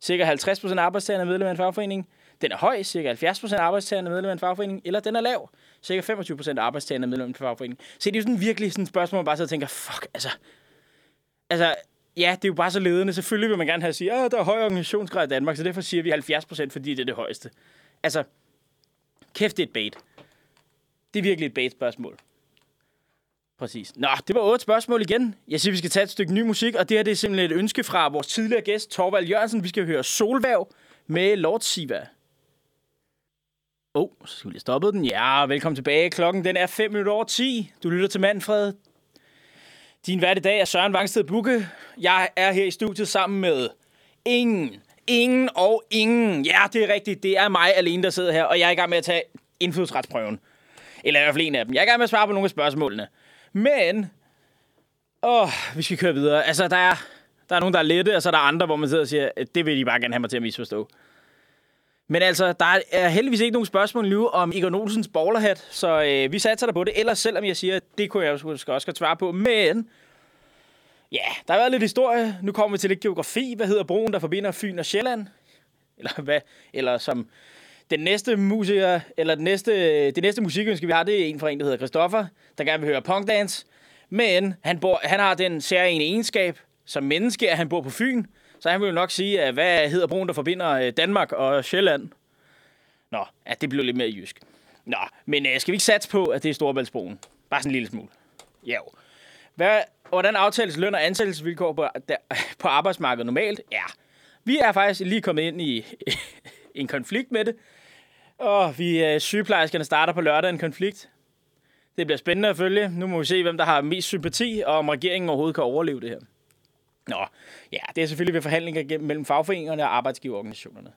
Cirka 50% af arbejdstagerne er medlem af en fagforening. Den er høj, cirka 70% af arbejdstagerne er medlem af en fagforening. Eller den er lav, cirka 25% af arbejdstagerne er medlem af en fagforening. Så det er jo sådan virkelig sådan et spørgsmål, man bare så og tænker, fuck, altså... Altså, ja, det er jo bare så ledende. Selvfølgelig vil man gerne have at sige, at der er høj organisationsgrad i Danmark, så derfor siger vi 70%, fordi det er det højeste. Altså, kæft, det er et bait. Det er virkelig et bait-spørgsmål. Præcis. Nå, det var otte spørgsmål igen. Jeg siger, vi skal tage et stykke ny musik, og det her det er simpelthen et ønske fra vores tidligere gæst, Torvald Jørgensen. Vi skal høre Solvæv med Lord Siva. Åh, oh, så skulle jeg lige stoppe den. Ja, velkommen tilbage. Klokken den er 5 minutter over 10. Du lytter til Manfred. Din hverdag dag er Søren Vangsted Bukke. Jeg er her i studiet sammen med ingen, ingen og ingen. Ja, det er rigtigt. Det er mig alene, der sidder her, og jeg er i gang med at tage indfødsretsprøven. Eller i hvert fald en af dem. Jeg er i gang med at svare på nogle af spørgsmålene. Men, åh, vi skal køre videre. Altså, der er, der er nogen, der er lette, og så er der andre, hvor man sidder og siger, at det vil de bare gerne have mig til at misforstå. Men altså, der er heldigvis ikke nogen spørgsmål nu om Igor Olsens bowlerhat, så øh, vi satser der på det. Ellers selvom jeg siger, at det kunne jeg også godt svare på. Men ja, der har været lidt historie. Nu kommer vi til lidt geografi. Hvad hedder broen, der forbinder Fyn og Sjælland? Eller hvad? Eller som den næste musiker, eller den næste, det næste musikønske, vi har, det er en fra en, der hedder Christoffer, der gerne vil høre punkdance. Men han, bor, han har den særlige egenskab som menneske, at han bor på Fyn. Så han vil jo nok sige, at hvad hedder broen, der forbinder øh, Danmark og Sjælland? Nå, ja, det blev lidt mere jysk. Nå, men øh, skal vi ikke satse på, at det er Storebæltsbroen? Bare sådan en lille smule. Ja, jo. Hvad, hvordan aftales løn og ansættelsesvilkår på, der, på arbejdsmarkedet normalt? Ja, vi er faktisk lige kommet ind *laughs* i en konflikt med det. Og vi øh, sygeplejerskerne starter på lørdag en konflikt. Det bliver spændende at følge. Nu må vi se, hvem der har mest sympati, og om regeringen overhovedet kan overleve det her. Nå, ja, det er selvfølgelig ved forhandlinger mellem fagforeningerne og arbejdsgiverorganisationerne.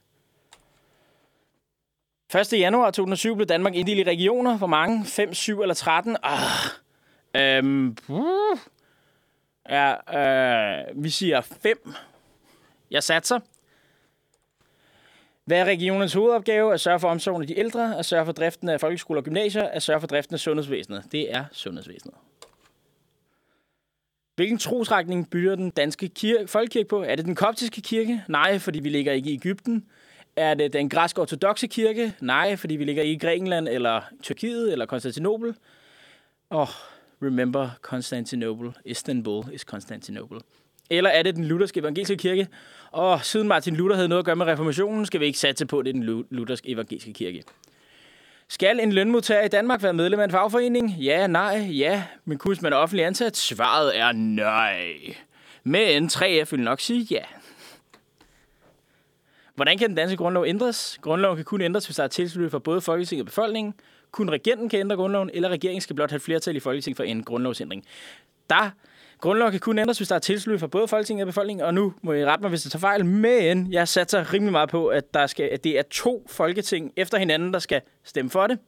1. januar 2007 blev Danmark inddelt i regioner. Hvor mange? 5, 7 eller 13? Ah, øhm, uh, ja, øh, vi siger 5. Jeg satser. Hvad er regionens hovedopgave? At sørge for omsorgen af de ældre, at sørge for driften af folkeskoler og gymnasier, at sørge for driften af sundhedsvæsenet. Det er sundhedsvæsenet. Hvilken trosretning bygger den danske kirke, folkekirke på? Er det den koptiske kirke? Nej, fordi vi ligger ikke i Ægypten. Er det den græske ortodoxe kirke? Nej, fordi vi ligger ikke i Grækenland, eller Tyrkiet, eller Konstantinopel. Oh, remember Constantinople. Istanbul is Constantinople. Eller er det den lutherske evangeliske kirke? Og siden Martin Luther havde noget at gøre med reformationen, skal vi ikke satse på, at det er den lutherske evangeliske kirke. Skal en lønmodtager i Danmark være medlem af en fagforening? Ja, nej, ja. Men kunne man er offentlig ansat? Svaret er nej. Men 3F vil nok sige ja. Hvordan kan den danske grundlov ændres? Grundloven kan kun ændres, hvis der er tilslutning for både Folketinget og befolkningen. Kun regenten kan ændre grundloven, eller regeringen skal blot have flertal i Folketinget for en grundlovsændring. Der Grundloven kan kun ændres, hvis der er tilslutning fra både Folketinget og befolkningen, og nu må I rette mig, hvis det tager fejl, men jeg satser rimelig meget på, at, der skal, at det er to folketing efter hinanden, der skal stemme for det,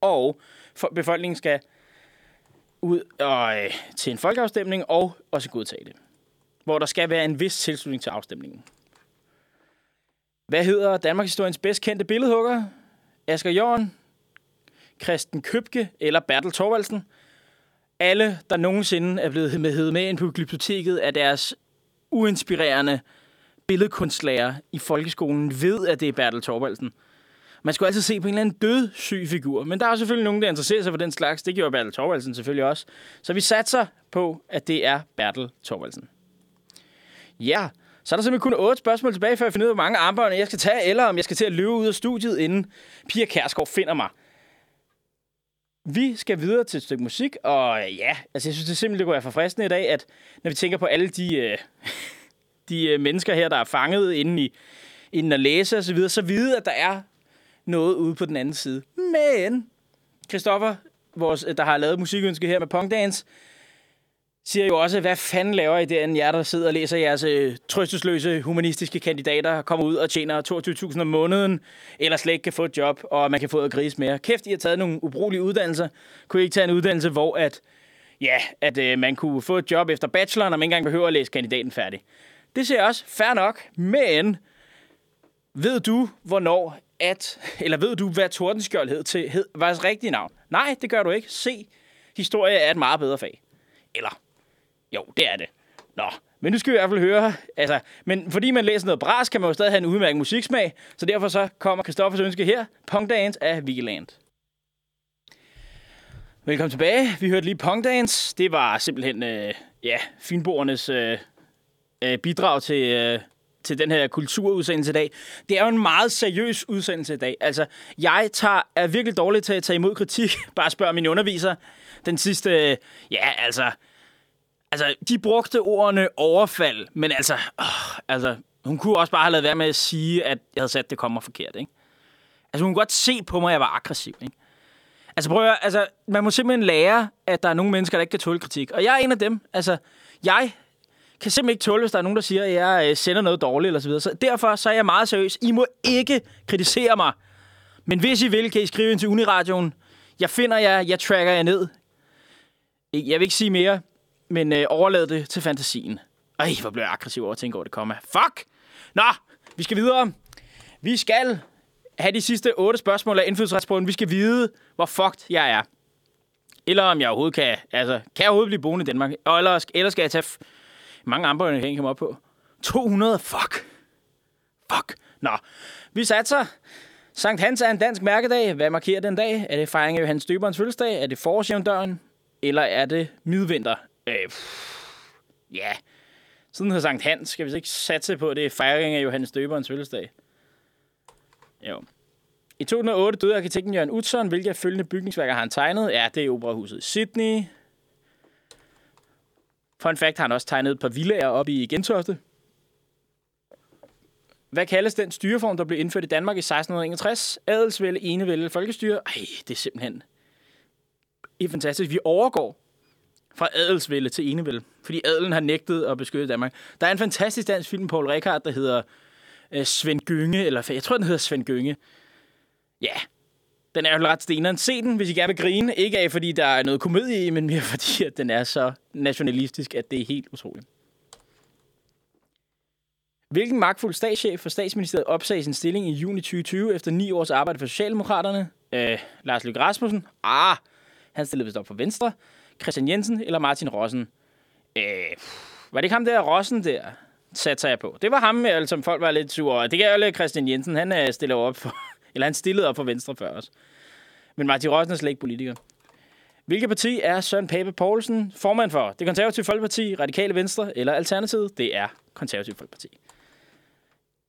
og for, befolkningen skal ud og, øh, til en folkeafstemning og også godtage det, hvor der skal være en vis tilslutning til afstemningen. Hvad hedder Danmarks historiens bedst kendte billedhugger? Asger Jorn, Christen Købke eller Bertel Thorvaldsen? alle, der nogensinde er blevet med, med ind på glyptoteket af deres uinspirerende billedkunstlærer i folkeskolen, ved, at det er Bertel Thorvaldsen. Man skulle altid se på en eller anden død syg figur, men der er selvfølgelig nogen, der interesserer sig for den slags. Det gjorde Bertel Thorvaldsen selvfølgelig også. Så vi satser på, at det er Bertel Thorvaldsen. Ja, så er der simpelthen kun otte spørgsmål tilbage, før jeg finder ud af, hvor mange armbånd jeg skal tage, eller om jeg skal til at løbe ud af studiet, inden Pia Kærsgaard finder mig. Vi skal videre til et stykke musik, og ja, altså jeg synes det simpelthen, det kunne være forfriskende i dag, at når vi tænker på alle de, øh, *laughs* de øh, mennesker her, der er fanget inden i inden at læse og så videre, så vide, at der er noget ude på den anden side. Men Christoffer, vores, der har lavet musikønske her med Punk Dance, siger jo også, hvad fanden laver I det, end jer, der sidder og læser jeres øh, trøstesløse humanistiske kandidater, kommer ud og tjener 22.000 om måneden, eller slet ikke kan få et job, og man kan få et gris mere. Kæft, I har taget nogle ubrugelige uddannelser. Kunne I ikke tage en uddannelse, hvor at, ja, at øh, man kunne få et job efter bacheloren, og man ikke engang behøver at læse kandidaten færdig? Det ser også fair nok, men ved du, hvornår at, eller ved du, hvad Tordenskjold hed til, hed, var hans rigtige navn? Nej, det gør du ikke. Se, historie er et meget bedre fag. Eller jo, det er det. Nå, men nu skal vi i hvert fald høre, altså, men fordi man læser noget bras, kan man jo stadig have en udmærket musiksmag, så derfor så kommer Christoffers ønske her, Punk Dance af Vigeland. Velkommen tilbage. Vi hørte lige Punk Dance. Det var simpelthen, øh, ja, finbordernes øh, øh, bidrag til, øh, til den her kulturudsendelse i dag. Det er jo en meget seriøs udsendelse i dag. Altså, jeg tager, er virkelig dårlig til at tage imod kritik. *laughs* Bare spørg min underviser. Den sidste, øh, ja, altså, Altså, de brugte ordene overfald, men altså, øh, altså, hun kunne også bare have lavet være med at sige, at jeg havde sat det kommer forkert, ikke? Altså, hun kunne godt se på mig, at jeg var aggressiv, ikke? Altså, prøv at, altså, man må simpelthen lære, at der er nogle mennesker, der ikke kan tåle kritik. Og jeg er en af dem. Altså, jeg kan simpelthen ikke tåle, hvis der er nogen, der siger, at jeg øh, sender noget dårligt eller så videre. Så derfor så er jeg meget seriøs. I må ikke kritisere mig. Men hvis I vil, kan I skrive ind til Uniradioen. Jeg finder jer, jeg tracker jer ned. Jeg vil ikke sige mere, men øh, overlad det til fantasien. Ej, hvor blev jeg aggressiv over at tænke over det kommer. Fuck! Nå, vi skal videre. Vi skal have de sidste otte spørgsmål af indflydelsesretsprøven. Vi skal vide, hvor fucked jeg er. Eller om jeg overhovedet kan, altså, kan jeg overhovedet blive boende i Danmark? Og ellers, ellers skal jeg tage f- mange andre, jeg kan komme op på. 200, fuck. Fuck. Nå, vi satser. Sankt Hans er en dansk mærkedag. Hvad markerer den dag? Er det fejring af Johannes Døberens fødselsdag? Er det forårsjævndøren? Eller er det midvinter? Øh, pff, ja. Siden har Sankt Hans, skal vi så ikke satse på, at det er fejring af Johannes Døberens fødselsdag? Jo. I 2008 døde arkitekten Jørgen Utzon. Hvilke af følgende bygningsværker har han tegnet? Ja, det er Operahuset i Sydney. Fun fact har han også tegnet et par villager op i Gentofte. Hvad kaldes den styreform, der blev indført i Danmark i 1661? Adelsvælde, enevælde, folkestyre? Ej, det er simpelthen... Det er fantastisk. Vi overgår fra adelsvælde til enevælde, fordi adelen har nægtet at beskytte Danmark. Der er en fantastisk dansk film, Paul Rekard, der hedder øh, Svend Gynge, eller jeg tror, den hedder Svend Gynge. Ja, den er jo ret steneren. Se den, hvis I gerne vil grine. Ikke af, fordi der er noget komedie i, men mere *laughs* fordi, at den er så nationalistisk, at det er helt utroligt. Hvilken magtfuld statschef for statsministeriet opsagde sin stilling i juni 2020 efter ni års arbejde for Socialdemokraterne? Øh, Lars Løkke Rasmussen? Ah, han stillede vist op for Venstre. Christian Jensen eller Martin Rossen? Øh, var det ikke ham der, Rossen der? Satte jeg på. Det var ham, altså, som folk var lidt sure over. Det kan jo Christian Jensen. Han øh, er stillet op for, *laughs* eller han stillede op for Venstre før os. Men Martin Rossen er slet ikke politiker. Hvilket parti er Søren Pape Poulsen formand for? Det konservative Folkeparti, Radikale Venstre eller Alternativet? Det er konservative Folkeparti.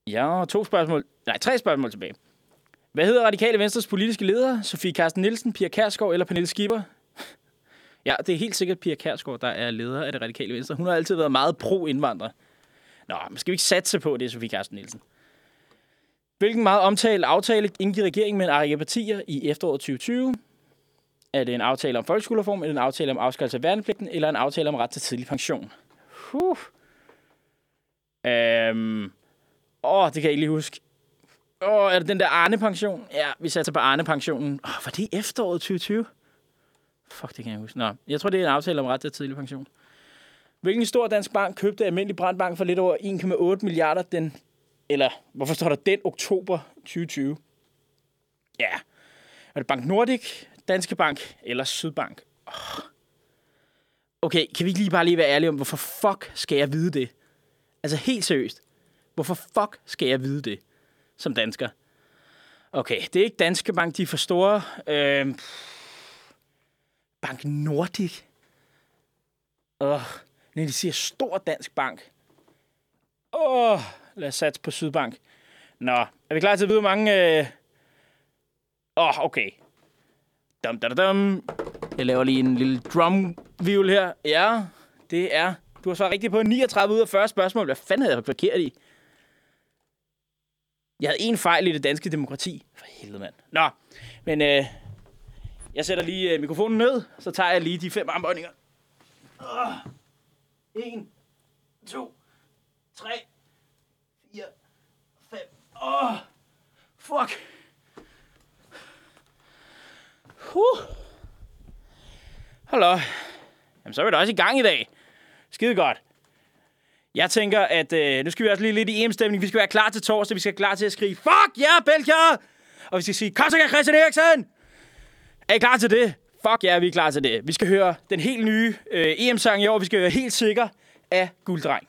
Ja, to spørgsmål. Nej, tre spørgsmål tilbage. Hvad hedder Radikale Venstres politiske leder? Sofie Carsten Nielsen, Pia Kærsgaard eller Pernille Skipper? Ja, det er helt sikkert Pia Kærsgaard, der er leder af det Radikale Venstre. Hun har altid været meget pro-indvandrer. Nå, men skal vi ikke satse på, det Sofie Carsten Nielsen? Hvilken meget omtalt aftale indgik regeringen med en række partier i efteråret 2020? Er det en aftale om folkeskolereform, eller en aftale om afskaffelse af værnepligten, eller en aftale om ret til tidlig pension? Huh. Øhm. Åh, det kan jeg ikke lige huske. Åh, er det den der Arne-pension? Ja, vi satte på Arne-pensionen. Åh, var det i efteråret 2020? Fuck, det kan jeg huske. Nå, jeg tror, det er en aftale om ret til tidlig pension. Hvilken stor dansk bank købte almindelig brandbank for lidt over 1,8 milliarder den, eller hvorfor står der den oktober 2020? Ja, er det Bank Nordic, Danske Bank eller Sydbank? Oh. Okay, kan vi ikke lige bare lige være ærlige om, hvorfor fuck skal jeg vide det? Altså helt seriøst. Hvorfor fuck skal jeg vide det som dansker? Okay, det er ikke Danske Bank, de er for store. Øh, Bank Nordic. Åh, når de siger stor dansk bank. Åh, lad os satse på Sydbank. Nå, er vi klar til at vide, hvor mange... Øh... Åh, okay. Dum, dum, dum. Jeg laver lige en lille drum viol her. Ja, det er... Du har svaret rigtigt på 39 ud af 40 spørgsmål. Hvad fanden havde jeg forkert i? Jeg havde en fejl i det danske demokrati. For helvede, mand. Nå, men øh, jeg sætter lige øh, mikrofonen ned, så tager jeg lige de fem armbøjninger. Uh, en, to, tre, fire, fem. Åh, oh, fuck. Huh. Hallo. Jamen, så er vi da også i gang i dag. Skide godt. Jeg tænker, at øh, nu skal vi også lige lidt i EM-stemning. Vi skal være klar til torsdag. Vi skal være klar til at skrige, fuck ja, yeah, Belgier! Og vi skal sige, kom så, Christian Eriksen! Er I klar til det? Fuck ja, vi er klar til det. Vi skal høre den helt nye øh, EM-sang i år. Vi skal høre helt sikker af Gulddreng.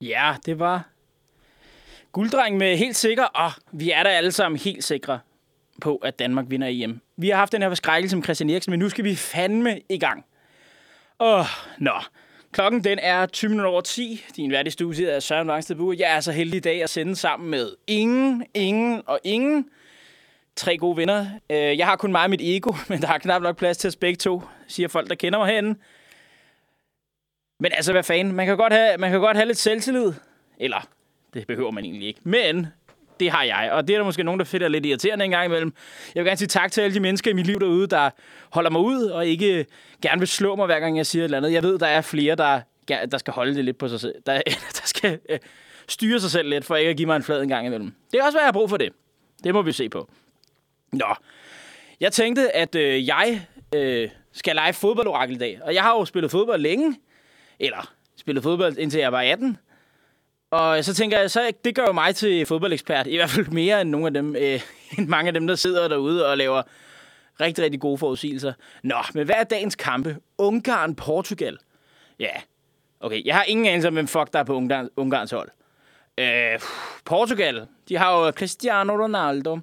Ja, det var Gulddreng med helt sikker, og vi er da alle sammen helt sikre på, at Danmark vinder EM. Vi har haft den her forskrækkelse med Christian Eriksen, men nu skal vi fandme i gang. Åh, oh, nå. Klokken den er 20 minutter over 10. Din værdige studie er Søren Langstedbue. Jeg er så heldig i dag at sende sammen med ingen, ingen og ingen. Tre gode venner. Øh, jeg har kun mig og mit ego, *laughs* men der er knap nok plads til os begge to, siger folk, der kender mig herinde. Men altså, hvad fanden? Man kan godt have, man kan godt have lidt selvtillid. Eller, det behøver man egentlig ikke. Men Det har jeg, og det er der måske nogen, der finder lidt irriterende en gang imellem. Jeg vil gerne sige tak til alle de mennesker i mit liv derude, der holder mig ud, og ikke gerne vil slå mig, hver gang jeg siger et eller andet. Jeg ved, der er flere, der, der skal holde det lidt på sig selv. Der, *laughs* der skal øh, styre sig selv lidt, for ikke at give mig en flad en gang imellem. Det er også, hvad jeg har brug for det. Det må vi se på. Nå, jeg tænkte, at øh, jeg øh, skal lege fodboldorakel i dag. Og jeg har jo spillet fodbold længe. Eller spillet fodbold, indtil jeg var 18. Og så tænker jeg, så det gør jo mig til fodboldekspert. I hvert fald mere end nogle af dem, øh, *laughs* end mange af dem, der sidder derude og laver rigtig, rigtig gode forudsigelser. Nå, men hvad er dagens kampe? Ungarn-Portugal. Ja, okay. Jeg har ingen anelse om, hvem fuck der er på Ungarn, Ungarns hold. Øh, Portugal, de har jo Cristiano Ronaldo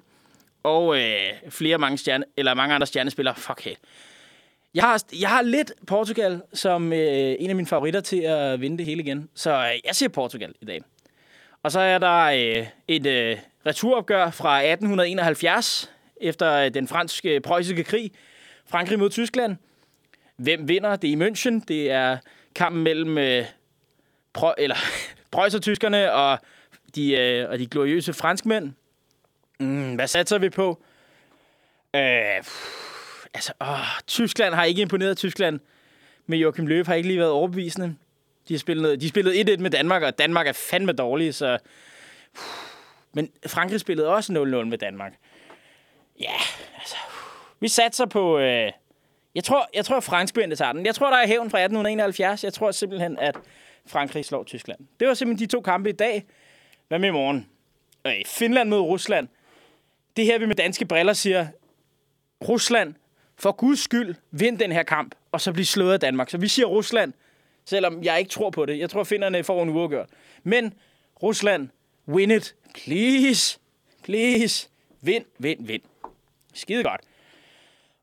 og øh, flere mange, stjerne, eller mange andre stjernespillere. Fuck hey. Jeg har, jeg har lidt Portugal som øh, en af mine favoritter til at vinde det hele igen. Så øh, jeg siger Portugal i dag. Og så er der øh, et øh, returopgør fra 1871, efter øh, den franske øh, preussiske krig. Frankrig mod Tyskland. Hvem vinder? Det er i München. Det er kampen mellem øh, prø- eller, *laughs* preussen-tyskerne og de, øh, og de gloriøse franskmænd. Mm, hvad satser vi på? Øh, pff, altså, åh, Tyskland har ikke imponeret Tyskland. Men Joachim Løw har ikke lige været overbevisende. De har spillet, de spillede 1-1 med Danmark, og Danmark er fandme dårlige, så... Pff, Men Frankrig spillede også 0-0 med Danmark. Ja, altså... Vi satser på... Øh, jeg tror, jeg tror franskmændene tager den. Jeg tror, der er hævn fra 1871. Jeg tror simpelthen, at Frankrig slår Tyskland. Det var simpelthen de to kampe i dag. Hvad med i morgen? Øh, Finland mod Rusland. Det her vi med danske briller siger, Rusland, for guds skyld, vind den her kamp, og så blive slået af Danmark. Så vi siger Rusland, selvom jeg ikke tror på det. Jeg tror, finderne får en uafgjort. Men Rusland, win it. Please. Please. Vind, vind, vind. Skide godt.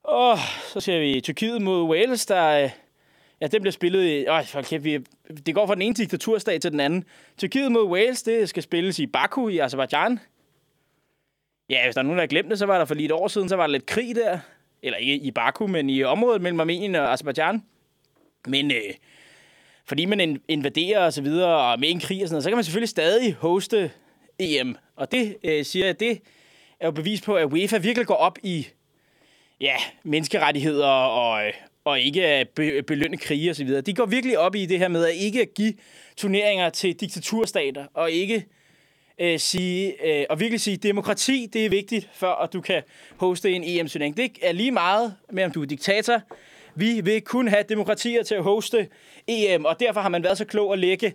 Og så ser vi Tyrkiet mod Wales, der... Øh, ja, den bliver spillet i... Øj, for kæft, vi, det går fra den ene diktaturstat til den anden. Tyrkiet mod Wales, det skal spilles i Baku i Azerbaijan. Ja, hvis der er nogen, der har glemt det, så var der for lige et år siden, så var der lidt krig der. Eller ikke i Baku, men i området mellem Armenien og Azerbaijan. Men øh, fordi man invaderer og så videre, og med en krig og sådan noget, så kan man selvfølgelig stadig hoste EM. Og det øh, siger jeg, det er jo bevis på, at UEFA virkelig går op i ja, menneskerettigheder og, øh, og ikke be, belønne krige og så videre. De går virkelig op i det her med at ikke give turneringer til diktaturstater, og ikke øh, Øh, sige, øh, og virkelig sige, demokrati, det er vigtigt, for at du kan hoste en EM-turnering. Det er lige meget med, om du er diktator. Vi vil kun have demokratier til at hoste EM, og derfor har man været så klog at lægge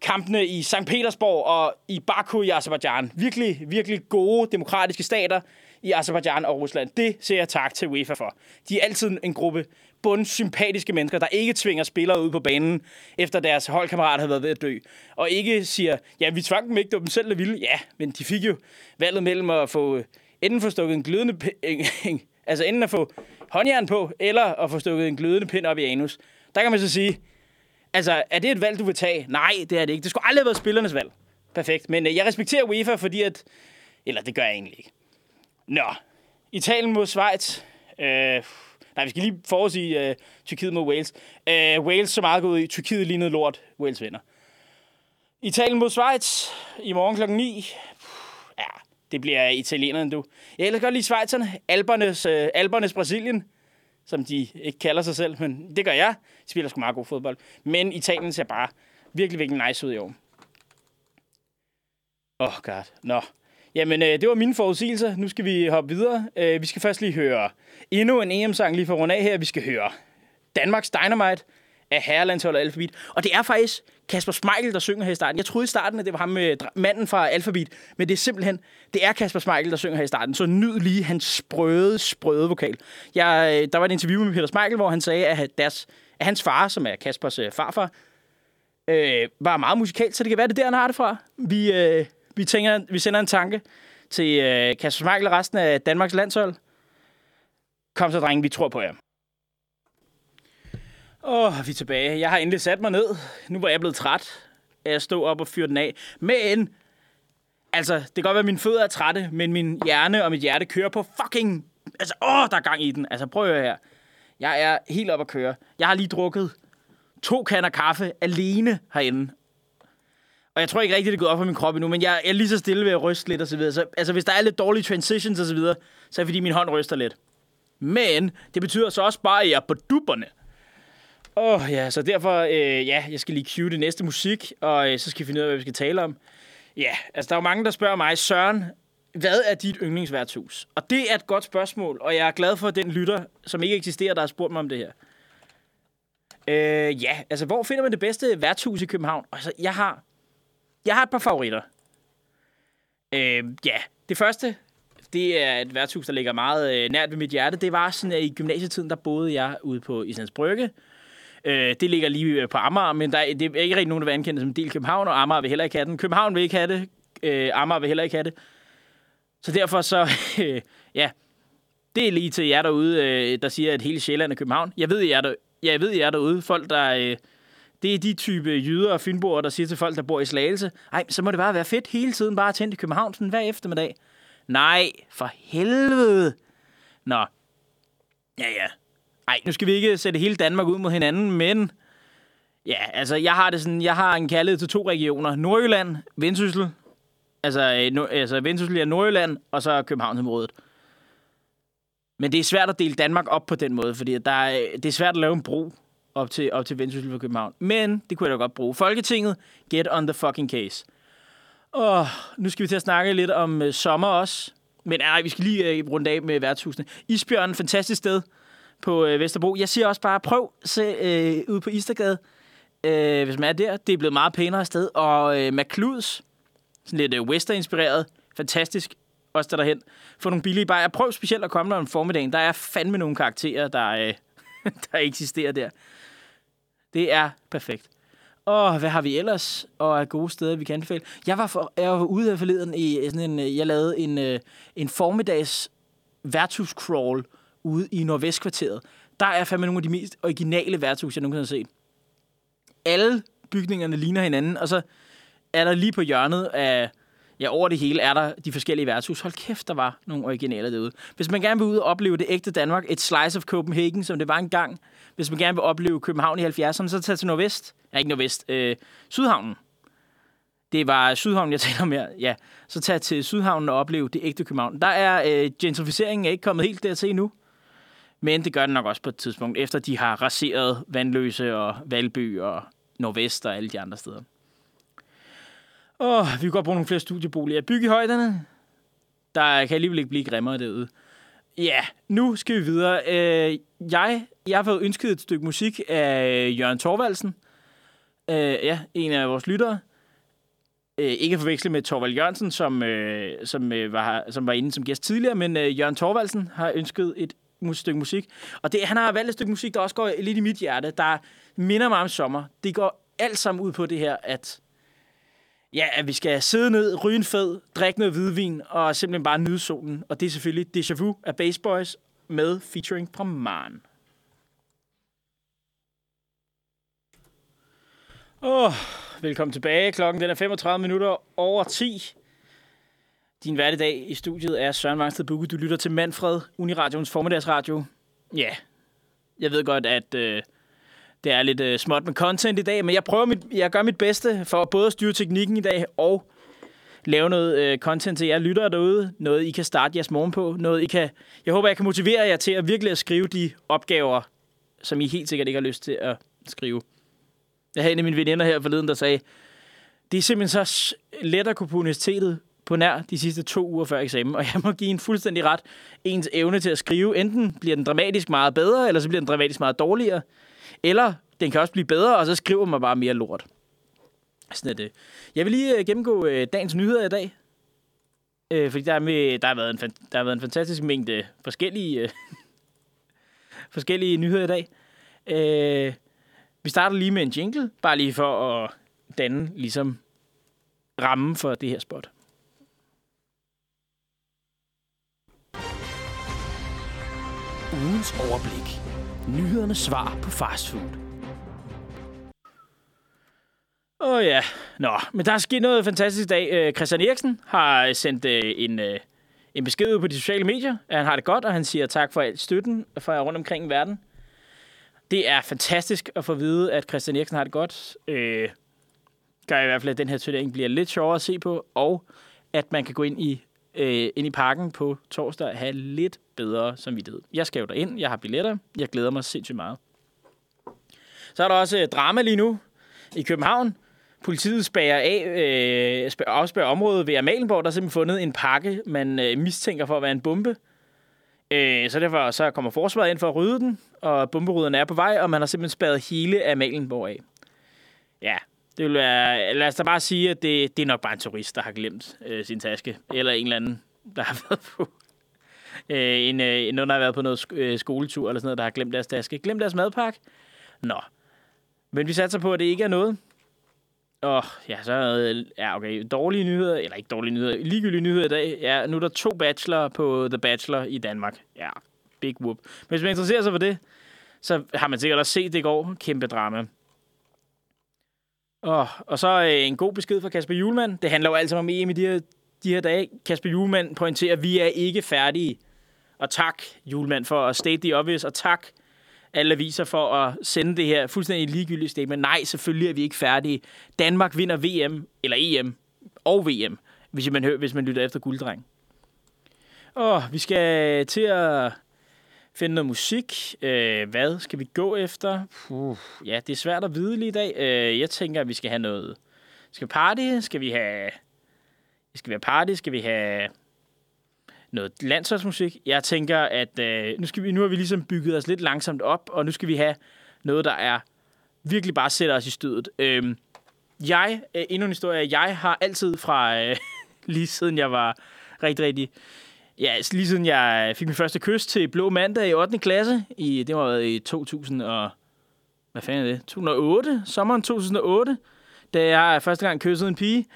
kampene i St. Petersborg og i Baku i Azerbaijan. Virkelig, virkelig gode demokratiske stater i Azerbaijan og Rusland. Det ser jeg tak til UEFA for. De er altid en gruppe bundsympatiske mennesker, der ikke tvinger spillere ud på banen, efter deres holdkammerat har været ved at dø. Og ikke siger, ja, vi tvang dem ikke, det var dem selv, der ville. Ja, men de fik jo valget mellem at få øh, enten få stukket en glødende pind, *laughs* altså enten at få håndjern på, eller at få stukket en glødende pind op i anus. Der kan man så sige, Altså, er det et valg, du vil tage? Nej, det er det ikke. Det skulle aldrig have været spillernes valg. Perfekt. Men øh, jeg respekterer UEFA, fordi at... Eller det gør jeg egentlig ikke. Nå. Italien mod Schweiz. Øh, nej, vi skal lige forudsige uh, Tyrkiet mod Wales. Uh, Wales så meget ud i. Tyrkiet lignede lort. Wales vinder. Italien mod Schweiz. I morgen klokken 9. Ja, det bliver italienerne, du. Jeg ellers godt lide Schweizerne. Albernes, uh, øh, Albernes Brasilien som de ikke kalder sig selv, men det gør jeg. De spiller sgu meget god fodbold. Men Italien ser bare virkelig, virkelig nice ud i år. Åh, oh god. Nå. Jamen, øh, det var mine forudsigelser. Nu skal vi hoppe videre. Øh, vi skal først lige høre endnu en EM-sang lige for rundt af her. Vi skal høre Danmarks Dynamite af herrelandsholdet Alphabet. Og det er faktisk Kasper Smeichel, der synger her i starten. Jeg troede i starten, at det var ham øh, med manden fra Alphabet, men det er simpelthen, det er Kasper Smeichel, der synger her i starten. Så nyd lige hans sprøde, sprøde vokal. Jeg, øh, der var et interview med Peter Smeichel, hvor han sagde, at, deres, at hans far, som er Kaspers øh, farfar, øh, var meget musikalt, så det kan være, det er der, han har det fra. Vi, øh, vi, tænker, vi sender en tanke til øh, Kasper Smeichel og resten af Danmarks landshold. Kom så, drenge, vi tror på jer. Åh, oh, vi er tilbage. Jeg har endelig sat mig ned. Nu var jeg blevet træt af at stå op og fyre den af. Men, altså, det kan godt være, at mine fødder er trætte, men min hjerne og mit hjerte kører på fucking... Altså, åh, der er gang i den. Altså, prøv at høre her. Jeg er helt op at køre. Jeg har lige drukket to kander kaffe alene herinde. Og jeg tror ikke rigtigt, det er gået op for min krop endnu, men jeg er lige så stille ved at ryste lidt og så videre. Så, altså, hvis der er lidt dårlige transitions og så videre, så er det fordi, min hånd ryster lidt. Men det betyder så også bare, at jeg er på dupperne. Åh oh, ja, så derfor, øh, ja, jeg skal lige cue det næste musik, og øh, så skal vi finde ud af, hvad vi skal tale om. Ja, altså der er jo mange, der spørger mig, Søren, hvad er dit yndlingsværtshus? Og det er et godt spørgsmål, og jeg er glad for den lytter, som ikke eksisterer, der har spurgt mig om det her. Øh, ja, altså hvor finder man det bedste værtshus i København? Altså, jeg har, jeg har et par favoritter. Øh, ja, det første, det er et værtshus, der ligger meget øh, nært ved mit hjerte. Det var sådan, at i gymnasietiden, der boede jeg ude på Islands Brygge. Øh, det ligger lige øh, på Amager, men der er, det er ikke rigtig nogen, der vil anerkende som del København, og Amager vil heller ikke have den. København vil ikke have det, øh, Amager vil heller ikke have det. Så derfor så, *laughs* øh, ja, det er lige til jer derude, øh, der siger, at hele Sjælland er København. Jeg ved, jer der, jeg ved, jer derude, folk der... Øh, det er de type jyder og fynboer, der siger til folk, der bor i Slagelse, ej, så må det bare være fedt hele tiden bare at tænde i København sådan hver eftermiddag. Nej, for helvede. Nå. Ja, ja. Ej, nu skal vi ikke sætte hele Danmark ud mod hinanden, men... Ja, altså, jeg har det sådan, jeg har en kærlighed til to regioner. Nordjylland, Vendsyssel. Altså, øh, no, altså Vendsyssel er Nordjylland, og så Københavnsområdet. Men det er svært at dele Danmark op på den måde, fordi der er, øh, det er svært at lave en bro op til, op til Vendsyssel for København. Men det kunne jeg da godt bruge. Folketinget, get on the fucking case. Og nu skal vi til at snakke lidt om øh, sommer også. Men nej, vi skal lige øh, runde af med værtshusene. Isbjørn, fantastisk sted på øh, Vesterbro. Jeg siger også bare, prøv se øh, ud på Istergade, øh, hvis man er der. Det er blevet meget pænere sted. Og øh, McLuds, sådan lidt øh, western-inspireret, fantastisk. Også der derhen. Få nogle billige bajer. Prøv specielt at komme der om formiddagen. Der er fandme nogle karakterer, der, øh, *laughs* der eksisterer der. Det er perfekt. Og hvad har vi ellers? Og er gode steder, vi kan anbefale. Jeg var, for, jeg var ude af forleden i sådan en... Øh, jeg lavede en, øh, en formiddags værtshuscrawl ude i Nordvestkvarteret. Der er fandme nogle af de mest originale værtshus, jeg nogensinde har set. Alle bygningerne ligner hinanden, og så er der lige på hjørnet af... Ja, over det hele er der de forskellige værtshus. Hold kæft, der var nogle originaler derude. Hvis man gerne vil ud og opleve det ægte Danmark, et slice of Copenhagen, som det var engang. Hvis man gerne vil opleve København i 70'erne, så tag til Nordvest. Ja, ikke Nordvest. Øh, Sydhavnen. Det var Sydhavnen, jeg taler om her. Ja, så tag til Sydhavnen og opleve det ægte København. Der er øh, gentrificeringen er ikke kommet helt dertil endnu. Men det gør den nok også på et tidspunkt, efter de har raseret Vandløse og Valby og Nordvest og alle de andre steder. Åh, vi kan godt bruge nogle flere studieboliger. Bygge i højderne. Der kan alligevel ikke blive grimmere derude. Ja, nu skal vi videre. Øh, jeg, jeg har fået ønsket et stykke musik af Jørgen Thorvaldsen. Øh, ja, en af vores lyttere. Øh, ikke at forveksle med Torvald Jørgensen, som, øh, som, øh, var, som var inde som gæst tidligere, men øh, Jørgen Torvaldsen har ønsket et stykke musik. Og det, han har valgt et stykke musik, der også går lidt i mit hjerte, der minder mig om sommer. Det går alt sammen ud på det her, at Ja, at vi skal sidde ned, ryge en fed, drikke noget hvidvin og simpelthen bare nyde solen. Og det er selvfølgelig Deja Vu af Bass Boys med featuring fra Maren. Åh, oh, velkommen tilbage. Klokken den er 35 minutter over 10. Din hverdag i studiet er Søren Vangsted Bukke. Du lytter til Manfred, Uniradions formiddagsradio. Ja, jeg ved godt, at... Øh, det er lidt øh, småt med content i dag, men jeg prøver mit, jeg gør mit bedste for både at styre teknikken i dag og lave noget øh, content til jer lyttere derude. Noget, I kan starte jeres morgen på. Noget, I kan, jeg håber, jeg kan motivere jer til at virkelig at skrive de opgaver, som I helt sikkert ikke har lyst til at skrive. Jeg havde en af mine veninder her forleden, der sagde, det er simpelthen så let at kunne på universitetet på nær de sidste to uger før eksamen, og jeg må give en fuldstændig ret. Ens evne til at skrive, enten bliver den dramatisk meget bedre, eller så bliver den dramatisk meget dårligere. Eller den kan også blive bedre, og så skriver man bare mere lort. Sådan er det. Jeg vil lige øh, gennemgå øh, dagens nyheder i dag. Øh, fordi der, er med, der, har været en, der har været en fantastisk mængde forskellige, øh, *laughs* forskellige nyheder i dag. Øh, vi starter lige med en jingle, bare lige for at danne ligesom rammen for det her spot. Ugens overblik. Nyhedernes svar på fastfood. Åh oh, ja, nå, men der er sket noget fantastisk i dag. Øh, Christian Eriksen har sendt øh, en, øh, en besked ud på de sociale medier, at han har det godt, og han siger tak for al støtten fra rundt omkring i verden. Det er fantastisk at få at vide, at Christian Eriksen har det godt. gør i hvert fald, at den her turnering bliver lidt sjovere at se på, og at man kan gå ind i, øh, ind i parken på torsdag have lidt bedre samvittighed. Jeg skal jo derind, jeg har billetter, jeg glæder mig sindssygt meget. Så er der også øh, drama lige nu i København. Politiet spærer af, øh, spærer, afspærrer området ved Amalienborg. Der er simpelthen fundet en pakke, man øh, mistænker for at være en bombe. Øh, så derfor så kommer forsvaret ind for at rydde den, og bomberyderne er på vej, og man har simpelthen spærret hele Amalienborg af. Ja, det vil være... Lad os da bare sige, at det, det er nok bare en turist, der har glemt øh, sin taske. Eller en eller anden, der har *laughs* været på... Øh, en, øh, nogen, der har været på noget sk- øh, skoletur eller sådan noget, der har glemt deres taske. Glemt deres madpakke. Nå. Men vi satser på, at det ikke er noget. Og ja, så er ja, okay, dårlige nyheder, eller ikke dårlige nyheder, ligegyldige nyheder i dag. Ja, nu er der to bachelor på The Bachelor i Danmark. Ja, big whoop. Men hvis man interesserer sig for det, så har man sikkert også set det i går. Kæmpe drama. Og, og så øh, en god besked fra Kasper Julemand. Det handler jo altså om EM i de her, de her dage. Kasper Julemand pointerer, at vi er ikke færdige. Og tak, Julemand, for at state the obvious. Og tak, alle aviser, for at sende det her fuldstændig ligegyldige statement. Nej, selvfølgelig er vi ikke færdige. Danmark vinder VM, eller EM og VM, hvis man, hører, hvis man lytter efter gulddreng. Og vi skal til at finde noget musik. Øh, hvad skal vi gå efter? Puh, ja, det er svært at vide lige i dag. Øh, jeg tænker, at vi skal have noget... Skal vi party? Skal vi have... Skal vi have party? Skal vi have noget landsholdsmusik? Jeg tænker, at øh, nu, skal vi, nu har vi ligesom bygget os lidt langsomt op, og nu skal vi have noget, der er virkelig bare sætter os i stødet. Øh, jeg, øh, endnu en historie, jeg har altid fra, øh, *laughs* lige siden jeg var rigtig, rigtig Ja, altså, lige siden jeg fik min første kys til Blå Mandag i 8. klasse, i, det var i 2000 og... Hvad fanden er det? 2008? Sommeren 2008, da jeg første gang kyssede en pige,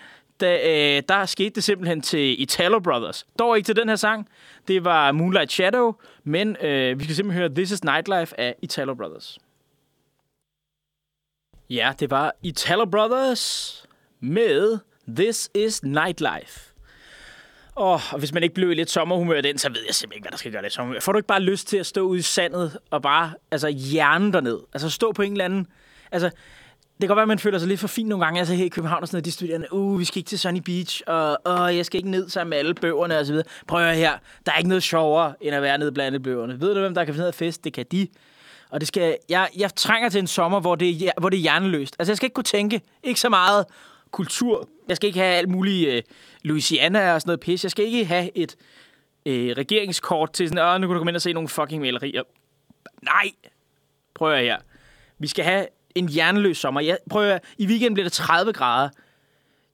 da, øh, der skete det simpelthen til Italo Brothers. Dog ikke til den her sang. Det var Moonlight Shadow, men øh, vi skal simpelthen høre This is Nightlife af Italo Brothers. Ja, det var Italo Brothers med This is Nightlife. Oh, og hvis man ikke blev i lidt sommerhumør den, så ved jeg simpelthen ikke, hvad der skal gøre det sommerhumør. Får du ikke bare lyst til at stå ude i sandet og bare altså, hjerne derned? Altså stå på en eller anden... Altså, det kan godt være, at man føler sig lidt for fin nogle gange. Altså her i København og sådan noget, de studerende, uh, vi skal ikke til Sunny Beach, og uh, jeg skal ikke ned sammen med alle bøgerne og så videre. Prøv at høre her, der er ikke noget sjovere, end at være nede blandt alle bøgerne. Ved du, hvem der kan finde noget fest? Det kan de. Og det skal, jeg, jeg trænger til en sommer, hvor det, hvor det er hjerneløst. Altså, jeg skal ikke kunne tænke, ikke så meget kultur. Jeg skal ikke have alt muligt Øh, Louisiana og sådan noget pis. Jeg skal ikke have et øh, regeringskort til sådan, åh, nu kan du komme ind og se nogle fucking malerier. Nej! Prøv at her. Vi skal have en hjerneløs sommer. Jeg, prøv at, I weekenden bliver det 30 grader.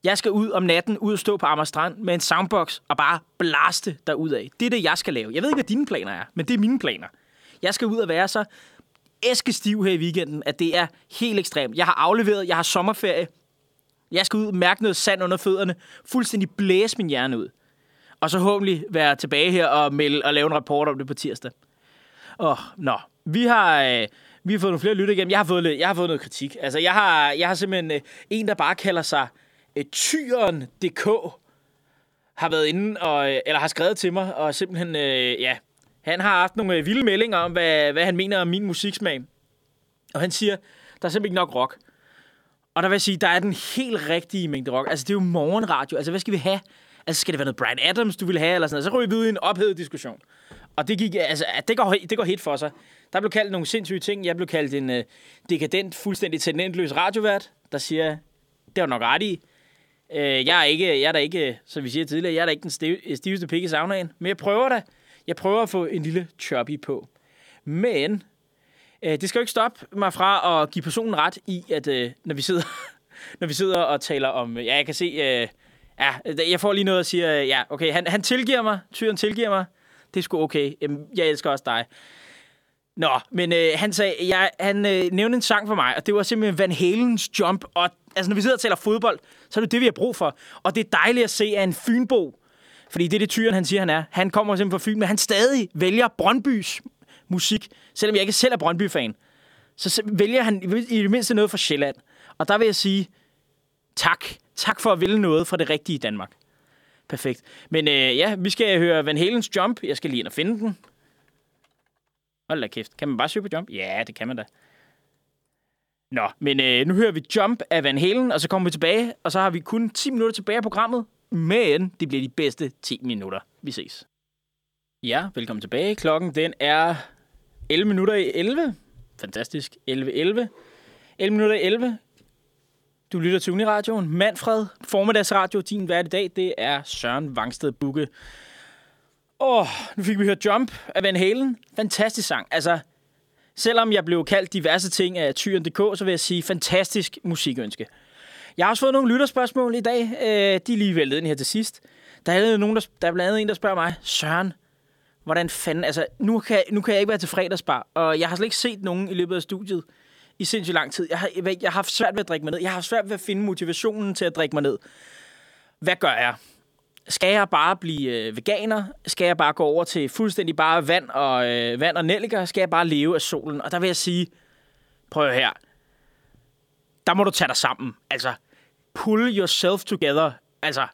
Jeg skal ud om natten, ud og stå på Amager Strand med en soundbox og bare blaste af. Det er det, jeg skal lave. Jeg ved ikke, hvad dine planer er, men det er mine planer. Jeg skal ud og være så æskestiv her i weekenden, at det er helt ekstremt. Jeg har afleveret, jeg har sommerferie. Jeg skal ud og mærke noget sand under fødderne. Fuldstændig blæse min hjerne ud. Og så håbentlig være tilbage her og, melde, og lave en rapport om det på tirsdag. Åh, oh, nå. Vi har... Øh, vi har fået nogle flere lytter igennem. Jeg har fået, jeg har fået noget kritik. Altså, jeg har, jeg har simpelthen øh, en, der bare kalder sig øh, Tyren.dk, har været inde og, øh, eller har skrevet til mig, og simpelthen, øh, ja, han har haft nogle øh, vilde meldinger om, hvad, hvad han mener om min musiksmag. Og han siger, der er simpelthen ikke nok rock. Og der vil jeg sige, der er den helt rigtige mængde rock. Altså, det er jo morgenradio. Altså, hvad skal vi have? Altså, skal det være noget Brian Adams, du vil have, eller sådan noget? Så ryger vi ud i en ophedet diskussion. Og det, gik, altså, det, går, det går helt for sig. Der blev kaldt nogle sindssyge ting. Jeg blev kaldt en uh, dekadent, fuldstændig talentløs radiovært, der siger, det var nok ret i. Uh, jeg er ikke, jeg er da ikke, som vi siger tidligere, jeg er da ikke den stiv, stiveste pik i saunaen, men jeg prøver da. Jeg prøver at få en lille choppy på. Men uh, det skal jo ikke stoppe mig fra at give personen ret i, at øh, når vi sidder, *laughs* når vi sidder og taler om, øh, ja, jeg kan se, Øh, ja, øh, jeg får lige noget at sige, ja, okay, han, han tilgiver mig, tyren tilgiver mig, det er sgu okay, jeg elsker også dig. Nå, men øh, han sagde, jeg, han øh, nævnte en sang for mig, og det var simpelthen Van Halens Jump. Og altså, når vi sidder og taler fodbold, så er det det, vi har brug for. Og det er dejligt at se, at en Fynbo, fordi det er det tyren, han siger, han er. Han kommer simpelthen fra Fyn, men han stadig vælger Brøndbys musik, selvom jeg ikke selv er Brøndby-fan. Så vælger han i det mindste noget fra Sjælland. Og der vil jeg sige, tak. Tak for at vælge noget fra det rigtige Danmark. Perfekt. Men øh, ja, vi skal høre Van Halens Jump. Jeg skal lige ind og finde den. Hold da kæft. Kan man bare søge på jump? Ja, det kan man da. Nå, men øh, nu hører vi Jump af Van Halen, og så kommer vi tilbage, og så har vi kun 10 minutter tilbage af programmet, men det bliver de bedste 10 minutter. Vi ses. Ja, velkommen tilbage. Klokken den er 11 minutter i 11. Fantastisk. 11.11. 11 11 minutter i 11. Du lytter til Uniradioen. Manfred, formiddagsradio. Din vært i dag, det er Søren Vangsted Bukke. Åh, nu fik vi hørt Jump af Van Halen. Fantastisk sang. Altså, selvom jeg blev kaldt diverse ting af Tyren.dk, så vil jeg sige fantastisk musikønske. Jeg har også fået nogle lytterspørgsmål i dag. Øh, de er lige væltet ind her til sidst. Der er, nogen, der, der er blandt andet en, der spørger mig, Søren, hvordan fanden... Altså, nu kan, nu kan jeg ikke være til fredagsbar, og jeg har slet ikke set nogen i løbet af studiet i sindssygt lang tid. Jeg har, jeg, jeg har haft svært ved at drikke mig ned. Jeg har haft svært ved at finde motivationen til at drikke mig ned. Hvad gør jeg? Skal jeg bare blive øh, veganer? Skal jeg bare gå over til fuldstændig bare vand og, øh, vand og nelliker? Skal jeg bare leve af solen? Og der vil jeg sige, prøv her. Der må du tage dig sammen. Altså, pull yourself together. Altså,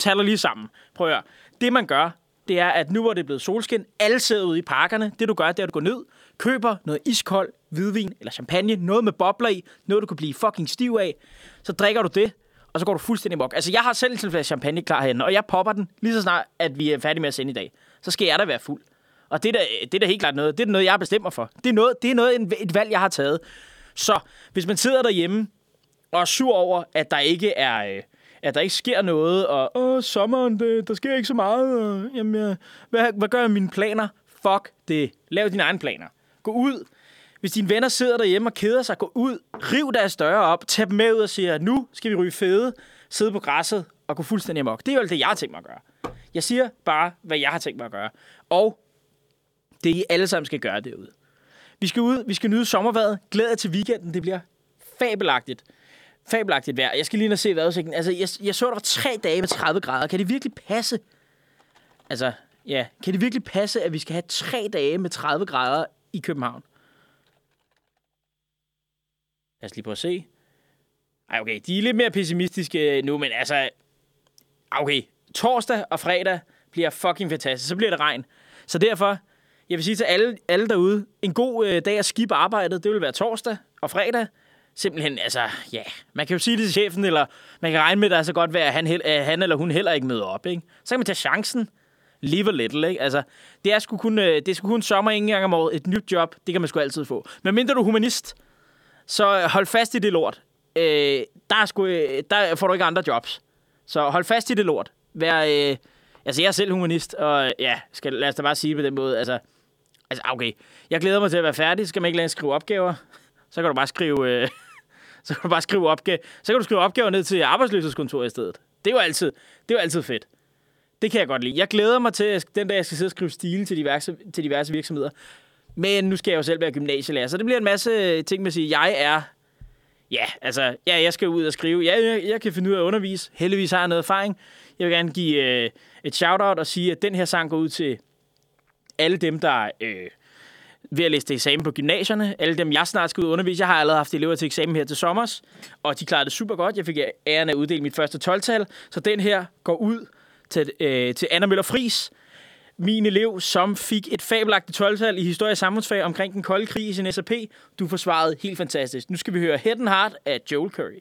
tag dig lige sammen. Prøv at høre. Det man gør, det er, at nu hvor det er blevet solskin, alle sidder ude i parkerne. Det du gør, det er, at du går ned, køber noget iskold hvidvin eller champagne, noget med bobler i, noget du kan blive fucking stiv af. Så drikker du det, og så går du fuldstændig mok. Altså, jeg har selv en flaske champagne klar herinde, og jeg popper den lige så snart, at vi er færdige med at sende i dag. Så skal jeg da være fuld. Og det er da, det er da helt klart noget. Det er noget, jeg bestemmer for. Det er noget, det er noget et valg, jeg har taget. Så hvis man sidder derhjemme og er sur over, at der ikke er... Øh, at der ikke sker noget, og åh, sommeren, det, der sker ikke så meget, og, jamen, jeg, hvad, hvad gør jeg med mine planer? Fuck det. Lav dine egne planer. Gå ud. Hvis dine venner sidder derhjemme og keder sig, gå ud, riv deres døre op, tag dem med ud og siger, nu skal vi ryge fede, sidde på græsset og gå fuldstændig amok. Det er jo det, jeg har tænkt mig at gøre. Jeg siger bare, hvad jeg har tænkt mig at gøre. Og det I alle sammen skal gøre derude. Vi skal ud, vi skal nyde sommerværet. Glæd jer til weekenden, det bliver fabelagtigt fabelagtigt vejr. Jeg skal lige ind og se vejrudsigten. Altså, jeg, jeg så, der var tre dage med 30 grader. Kan det virkelig passe? Altså, ja. Kan det virkelig passe, at vi skal have tre dage med 30 grader i København? Lad os lige prøve at se. Ej, okay. De er lidt mere pessimistiske øh, nu, men altså... Okay. Torsdag og fredag bliver fucking fantastisk. Så bliver det regn. Så derfor, jeg vil sige til alle, alle derude, en god øh, dag at skibe arbejdet, det vil være torsdag og fredag simpelthen, altså, ja, man kan jo sige det til chefen, eller man kan regne med, at der er så godt være, at han, at han eller hun heller ikke møder op, ikke? Så kan man tage chancen, live a little, ikke? Altså, det er sgu kun, øh, det er sgu kun sommer en gang om året. Et nyt job, det kan man sgu altid få. Men mindre du er humanist, så hold fast i det lort. Øh, der, er sgu, øh, der får du ikke andre jobs. Så hold fast i det lort. Vær, øh, altså, jeg er selv humanist, og ja, skal, lad os da bare sige på den måde, altså, altså, okay, jeg glæder mig til at være færdig, så skal man ikke længere skrive opgaver så kan du bare skrive, øh, *laughs* så kan du bare skrive opgave, så kan du skrive opgaver ned til arbejdsløshedskontoret i stedet. Det er jo altid, det er jo altid fedt. Det kan jeg godt lide. Jeg glæder mig til, den dag jeg skal sidde og skrive stile til diverse, til diverse virksomheder. Men nu skal jeg jo selv være gymnasielærer, så det bliver en masse øh, ting med at sige, jeg er Ja, altså, ja, jeg skal ud og skrive. Ja, jeg, jeg kan finde ud af at undervise. Heldigvis har jeg noget erfaring. Jeg vil gerne give øh, et shout-out og sige, at den her sang går ud til alle dem, der øh, ved at læse til eksamen på gymnasierne. Alle dem, jeg snart skal ud og undervise. Jeg har allerede haft elever til eksamen her til sommer, og de klarede det super godt. Jeg fik æren af at uddele mit første 12-tal, så den her går ud til, øh, til Anna Møller Fris, min elev, som fik et fabelagtigt 12-tal i historie og samfundsfag omkring den kolde krig i sin SAP. Du forsvarede helt fantastisk. Nu skal vi høre Head and Heart af Joel Curry.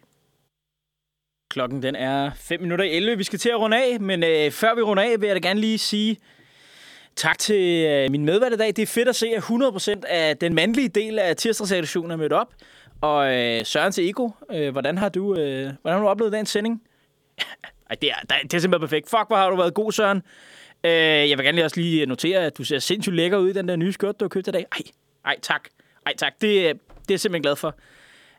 Klokken den er 5 minutter i 11. Vi skal til at runde af, men øh, før vi runder af, vil jeg da gerne lige sige, Tak til øh, min medvært i dag. Det er fedt at se, at 100% af den mandlige del af tirsdagsredaktionen er mødt op. Og øh, Søren til Ego, øh, hvordan, har du, øh, hvordan har du oplevet dagens sending? *laughs* Ej, det er, det er simpelthen perfekt. Fuck, hvor har du været god, Søren. Øh, jeg vil gerne lige også lige notere, at du ser sindssygt lækker ud i den der nye skørt, du har købt i dag. Ej, ej tak. Ej, tak. Det, øh, det er jeg simpelthen glad for.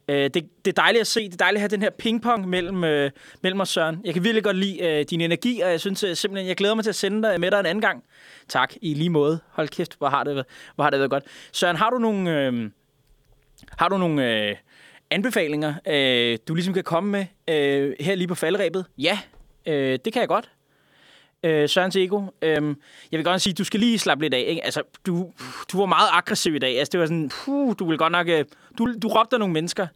Øh, det, det er dejligt at se. Det er dejligt at have den her pingpong mellem, øh, mellem os, Søren. Jeg kan virkelig godt lide øh, din energi, og jeg synes øh, simpelthen, jeg glæder mig til at sende dig med dig en anden gang. Tak, i lige måde. Hold kæft, hvor har det, hvor har det været godt. Søren, har du nogle, øh, har du nogle øh, anbefalinger, øh, du ligesom kan komme med øh, her lige på faldrebet? Ja, øh, det kan jeg godt. Øh, Søren Tego, øh, jeg vil godt sige, du skal lige slappe lidt af. Ikke? Altså, du, du var meget aggressiv i dag. Altså, det var sådan, puh, du vil godt nok... Øh, du, du råbte nogle mennesker.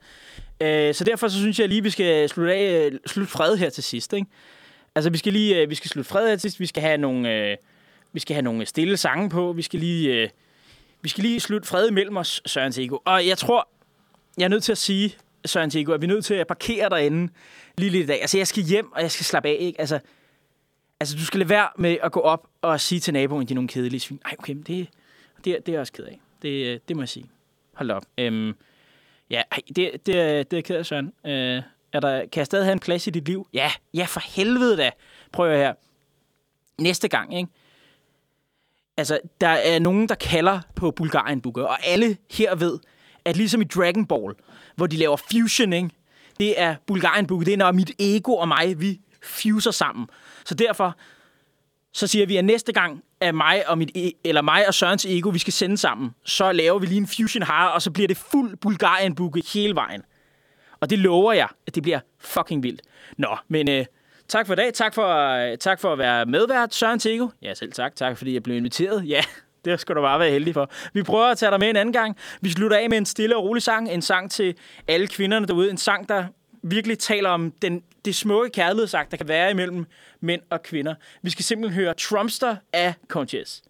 Øh, så derfor så synes jeg lige, vi skal slutte, af, øh, slutte fred her til sidst. Ikke? Altså, vi skal lige øh, vi skal slutte fred her til sidst. Vi skal have nogle, øh, vi skal have nogle stille sange på. Vi skal lige, øh, vi skal lige slutte fred imellem os, Søren Tego. Og jeg tror, jeg er nødt til at sige, Søren Diego, at vi er nødt til at parkere derinde lige lidt i dag. Altså, jeg skal hjem, og jeg skal slappe af, ikke? Altså, altså, du skal lade være med at gå op og sige til naboen, at de er nogle kedelige svin. Ej, okay, det, det, er- det er jeg også ked af. Det, det må jeg sige. Hold op. Øhm, ja, ej, det, det, det er jeg ked af, Søren. Øh, er der, kan jeg stadig have en plads i dit liv? Ja, ja, for helvede da. Prøv at her. Næste gang, ikke? Altså, der er nogen, der kalder på Bulgarien Booker, og alle her ved, at ligesom i Dragon Ball, hvor de laver fusion, ikke? det er Bulgarien Booker, det er når mit ego og mig, vi fuser sammen. Så derfor, så siger vi, at næste gang, at mig og, mit e- eller mig og Sørens ego, vi skal sende sammen, så laver vi lige en fusion har, og så bliver det fuld Bulgarien Booker hele vejen. Og det lover jeg, at det bliver fucking vildt. Nå, men øh, tak for i dag. Tak for, øh, tak for at være medvært, Søren Tego. Ja, selv tak. Tak, fordi jeg blev inviteret. Ja, *laughs* det skal du bare være heldig for. Vi prøver at tage dig med en anden gang. Vi slutter af med en stille og rolig sang. En sang til alle kvinderne derude. En sang, der virkelig taler om den, det smukke kærlighedsagt, der kan være imellem mænd og kvinder. Vi skal simpelthen høre Trumpster af Conscious.